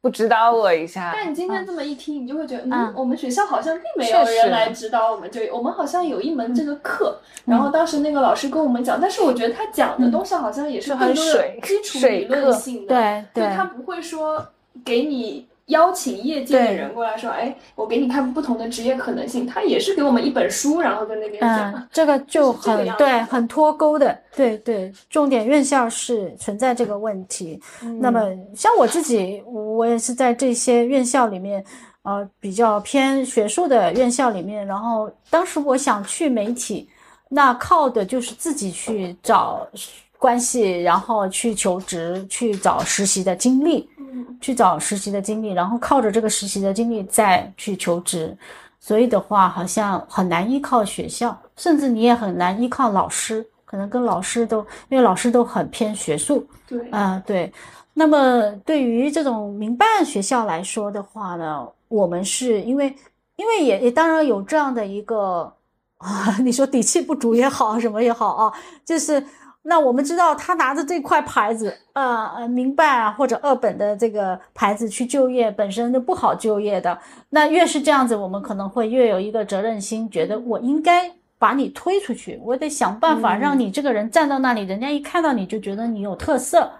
不指导我一下。但你今天这么一听，你就会觉得，嗯，我们学校好像并没有人来指导我们就业，我们好像有一门这个课，然后当时那个老师跟我们讲，但是我觉得他讲的东西好像也是很水。基础理论性的，对对，他不会说给你。邀请业界的人过来说：“哎，我给你看不同的职业可能性。”他也是给我们一本书，然后在那边讲。这个就很 对，很脱钩的。对对，重点院校是存在这个问题。那么像我自己，我也是在这些院校里面，呃，比较偏学术的院校里面。然后当时我想去媒体，那靠的就是自己去找关系，然后去求职，去找实习的经历。去找实习的经历，然后靠着这个实习的经历再去求职，所以的话好像很难依靠学校，甚至你也很难依靠老师，可能跟老师都因为老师都很偏学术。对，啊对。那么对于这种民办学校来说的话呢，我们是因为因为也也当然有这样的一个啊，你说底气不足也好，什么也好啊，就是。那我们知道，他拿着这块牌子，呃呃，民办啊或者二本的这个牌子去就业，本身就不好就业的。那越是这样子，我们可能会越有一个责任心，觉得我应该把你推出去，我得想办法让你这个人站到那里，人家一看到你就觉得你有特色。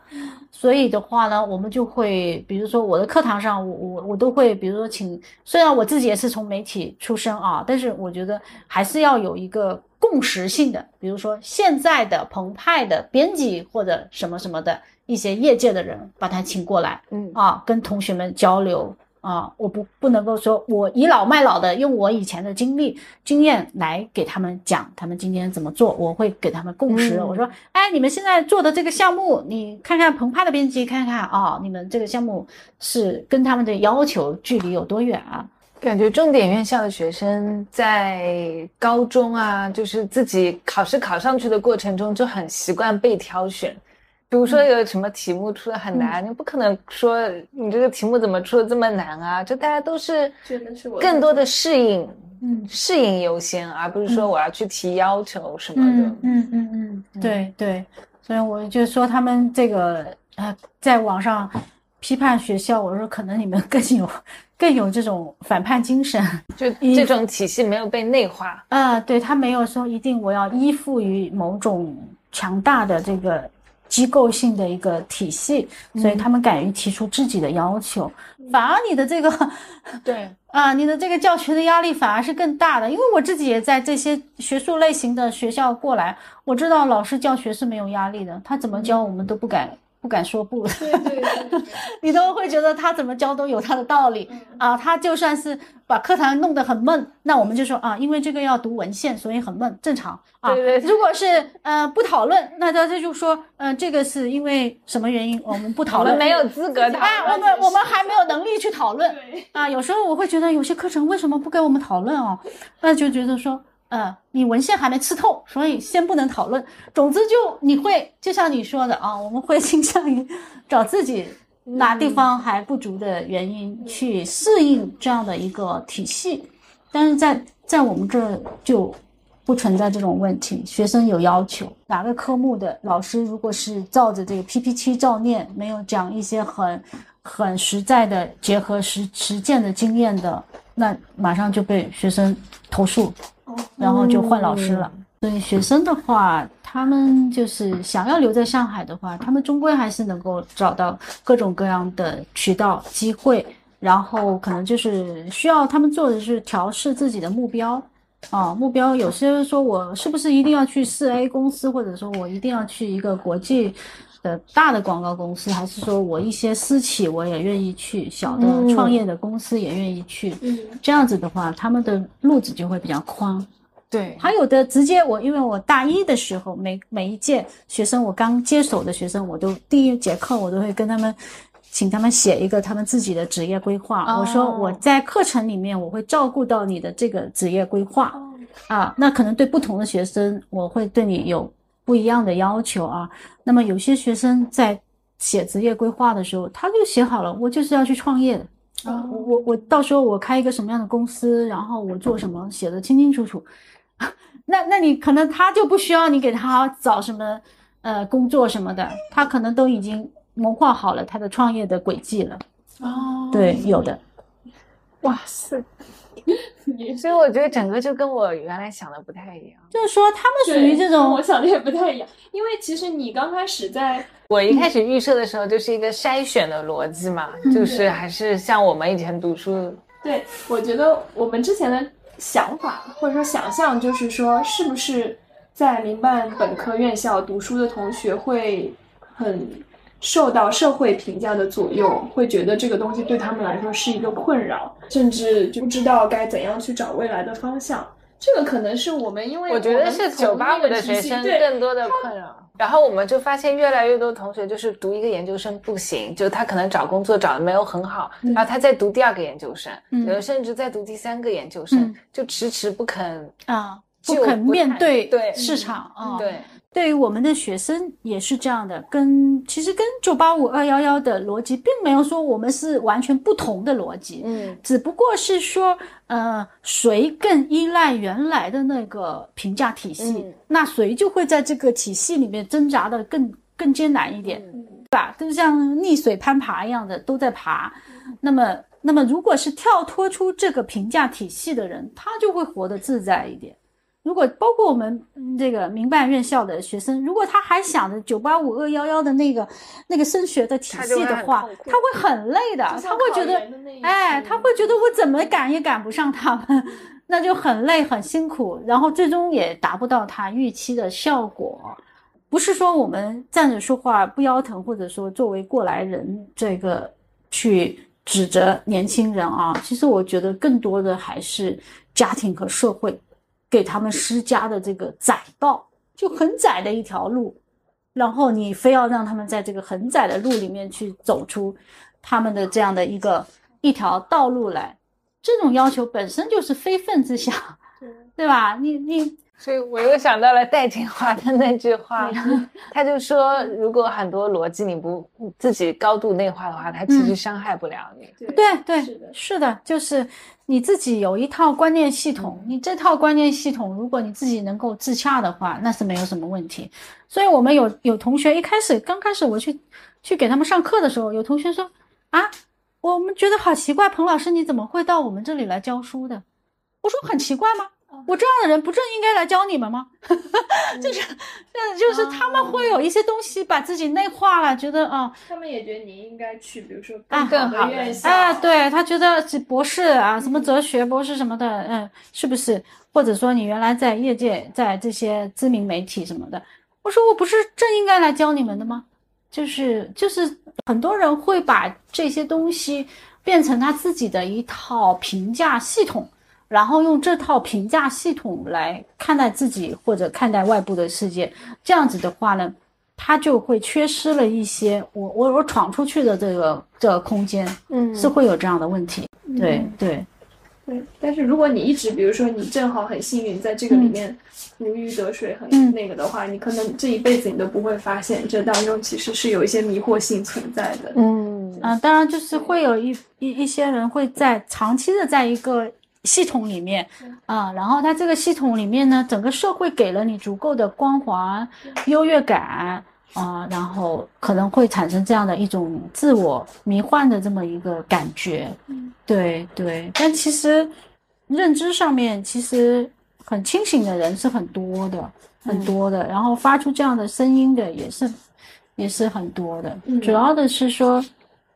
所以的话呢，我们就会，比如说我的课堂上，我我我都会，比如说请，虽然我自己也是从媒体出身啊，但是我觉得还是要有一个。共识性的，比如说现在的澎湃的编辑或者什么什么的一些业界的人，把他请过来，嗯啊，跟同学们交流啊，我不不能够说我倚老卖老的，用我以前的经历经验来给他们讲他们今天怎么做，我会给他们共识。我说，哎，你们现在做的这个项目，你看看澎湃的编辑，看看啊，你们这个项目是跟他们的要求距离有多远啊？感觉重点院校的学生在高中啊，就是自己考试考上去的过程中就很习惯被挑选。比如说有什么题目出的很难，你不可能说你这个题目怎么出的这么难啊？就大家都是更多的适应，嗯，适应优先，而不是说我要去提要求什么的。嗯嗯嗯，对对。所以我就说他们这个呃，在网上批判学校，我说可能你们更有。更有这种反叛精神，就这种体系没有被内化。啊，对他没有说一定我要依附于某种强大的这个机构性的一个体系，所以他们敢于提出自己的要求，反而你的这个 对。啊，你的这个教学的压力反而是更大的，因为我自己也在这些学术类型的学校过来，我知道老师教学是没有压力的，他怎么教我们都不敢。不敢说不。对对对，你都会觉得他怎么教都有他的道理啊。他就算是把课堂弄得很闷，那我们就说啊，因为这个要读文献，所以很闷，正常啊。对对。如果是呃不讨论，那他他就说，嗯，这个是因为什么原因，我们不讨论，没有资格讨论。我们我们还没有能力去讨论。啊，有时候我会觉得有些课程为什么不给我们讨论哦？那就觉得说。呃，你文献还没吃透，所以先不能讨论。总之，就你会就像你说的啊，我们会倾向于 找自己哪地方还不足的原因去适应这样的一个体系。但是在在我们这就不存在这种问题。学生有要求，哪个科目的老师如果是照着这个 PPT 照念，没有讲一些很很实在的、结合实实践的经验的，那马上就被学生投诉。然后就换老师了。所以学生的话，他们就是想要留在上海的话，他们终归还是能够找到各种各样的渠道机会。然后可能就是需要他们做的是调试自己的目标啊，目标有些说我是不是一定要去四 A 公司，或者说我一定要去一个国际的大的广告公司，还是说我一些私企我也愿意去，小的创业的公司也愿意去。嗯，这样子的话，他们的路子就会比较宽。对，还有的直接我，因为我大一的时候，每每一届学生，我刚接手的学生，我都第一节课我都会跟他们，请他们写一个他们自己的职业规划。我说我在课程里面我会照顾到你的这个职业规划啊，那可能对不同的学生，我会对你有不一样的要求啊。那么有些学生在写职业规划的时候，他就写好了，我就是要去创业的啊，我我我到时候我开一个什么样的公司，然后我做什么，写的清清楚楚。那那你可能他就不需要你给他找什么呃工作什么的，他可能都已经谋划好了他的创业的轨迹了。哦，对，有的。哇塞！所以我觉得整个就跟我原来想的不太一样。就是说他们属于这种，我想的也不太一样。因为其实你刚开始在，我一开始预设的时候就是一个筛选的逻辑嘛，就是还是像我们以前读书。对，我觉得我们之前的。想法或者说想象，就是说，是不是在民办本科院校读书的同学会很受到社会评价的左右，会觉得这个东西对他们来说是一个困扰，甚至就不知道该怎样去找未来的方向。这个可能是我们因为我觉得是九八五的学生更多的困扰。然后我们就发现越来越多同学就是读一个研究生不行，就他可能找工作找的没有很好，然后他再读第二个研究生，有的甚至在读第三个研究生，就迟迟不肯啊，不肯面对对市场啊，对。对于我们的学生也是这样的，跟其实跟九八五二幺幺的逻辑并没有说我们是完全不同的逻辑，嗯，只不过是说，呃，谁更依赖原来的那个评价体系，那谁就会在这个体系里面挣扎的更更艰难一点，嗯对吧？就像逆水攀爬一样的都在爬，那么那么如果是跳脱出这个评价体系的人，他就会活得自在一点。如果包括我们这个民办院校的学生，如果他还想着九八五二幺幺的那个那个升学的体系的话，他会很累的，他会觉得，哎，他会觉得我怎么赶也赶不上他们，那就很累很辛苦，然后最终也达不到他预期的效果。不是说我们站着说话不腰疼，或者说作为过来人这个去指责年轻人啊，其实我觉得更多的还是家庭和社会。给他们施加的这个窄道就很窄的一条路，然后你非要让他们在这个很窄的路里面去走出他们的这样的一个一条道路来，这种要求本身就是非分之想，对吧？你你。所以我又想到了戴锦华的那句话，他就说，如果很多逻辑你不自己高度内化的话，它其实伤害不了你。对对，是的，是的，就是你自己有一套观念系统，你这套观念系统，如果你自己能够自洽的话，那是没有什么问题。所以我们有有同学一开始刚开始我去去给他们上课的时候，有同学说啊，我们觉得好奇怪，彭老师你怎么会到我们这里来教书的？我说很奇怪吗？我这样的人不正应该来教你们吗？就是，嗯，就是他们会有一些东西把自己内化了，觉得啊，他们也觉得你应该去，比如说更好的院校啊，对他觉得是博士啊，什么哲学博士什么的，嗯，是不是？或者说你原来在业界，在这些知名媒体什么的，我说我不是正应该来教你们的吗？就是就是很多人会把这些东西变成他自己的一套评价系统，然后用这套评价系统来看待自己或者看待外部的世界。这样子的话呢，他就会缺失了一些我我我闯出去的这个这个空间，嗯，是会有这样的问题。对对。对，但是如果你一直，比如说你正好很幸运，在这个里面如鱼得水，很那个的话，你可能这一辈子你都不会发现这当中其实是有一些迷惑性存在的。嗯啊，当然就是会有一一一些人会在长期的在一个系统里面啊，然后它这个系统里面呢，整个社会给了你足够的光环、优越感。啊，然后可能会产生这样的一种自我迷幻的这么一个感觉，嗯，对对。但其实认知上面其实很清醒的人是很多的，很多的。然后发出这样的声音的也是也是很多的。主要的是说，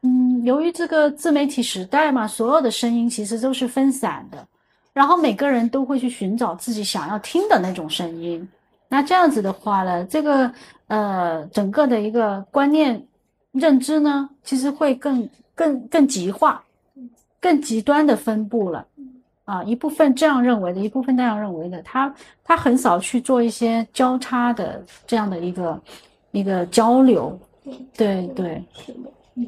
嗯，由于这个自媒体时代嘛，所有的声音其实都是分散的，然后每个人都会去寻找自己想要听的那种声音。那这样子的话呢，这个。呃，整个的一个观念认知呢，其实会更更更极化，更极端的分布了。啊，一部分这样认为的，一部分那样认为的，他他很少去做一些交叉的这样的一个一个交流。对对，是的，嗯。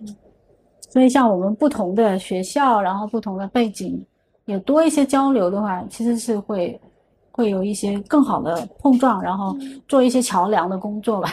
所以像我们不同的学校，然后不同的背景，有多一些交流的话，其实是会。会有一些更好的碰撞，然后做一些桥梁的工作吧。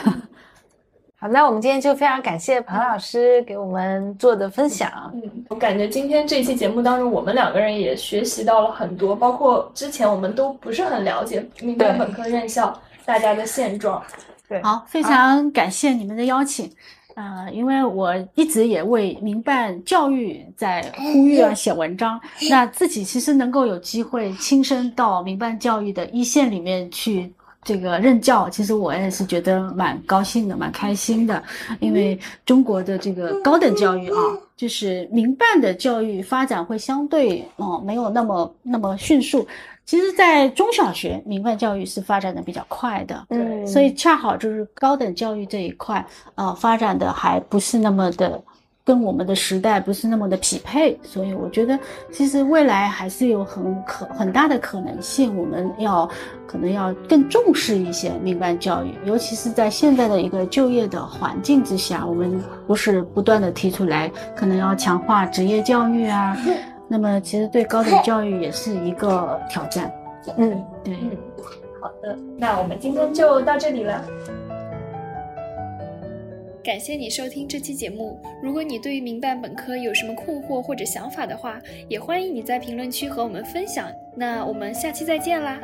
好，那我们今天就非常感谢彭老师给我们做的分享。嗯，我感觉今天这期节目当中，我们两个人也学习到了很多，包括之前我们都不是很了解民办本科院校大家的现状。对，好，非常感谢你们的邀请。啊，因为我一直也为民办教育在呼吁啊，写文章。那自己其实能够有机会亲身到民办教育的一线里面去这个任教，其实我也是觉得蛮高兴的，蛮开心的。因为中国的这个高等教育啊，就是民办的教育发展会相对哦没有那么那么迅速。其实，在中小学，民办教育是发展的比较快的，嗯，所以恰好就是高等教育这一块，呃，发展的还不是那么的跟我们的时代不是那么的匹配，所以我觉得，其实未来还是有很可很大的可能性，我们要可能要更重视一些民办教育，尤其是在现在的一个就业的环境之下，我们不是不断的提出来，可能要强化职业教育啊。那么，其实对高等教育也是一个挑战。嗯，对。好的，那我们今天就到这里了。感谢你收听这期节目。如果你对于民办本科有什么困惑或者想法的话，也欢迎你在评论区和我们分享。那我们下期再见啦！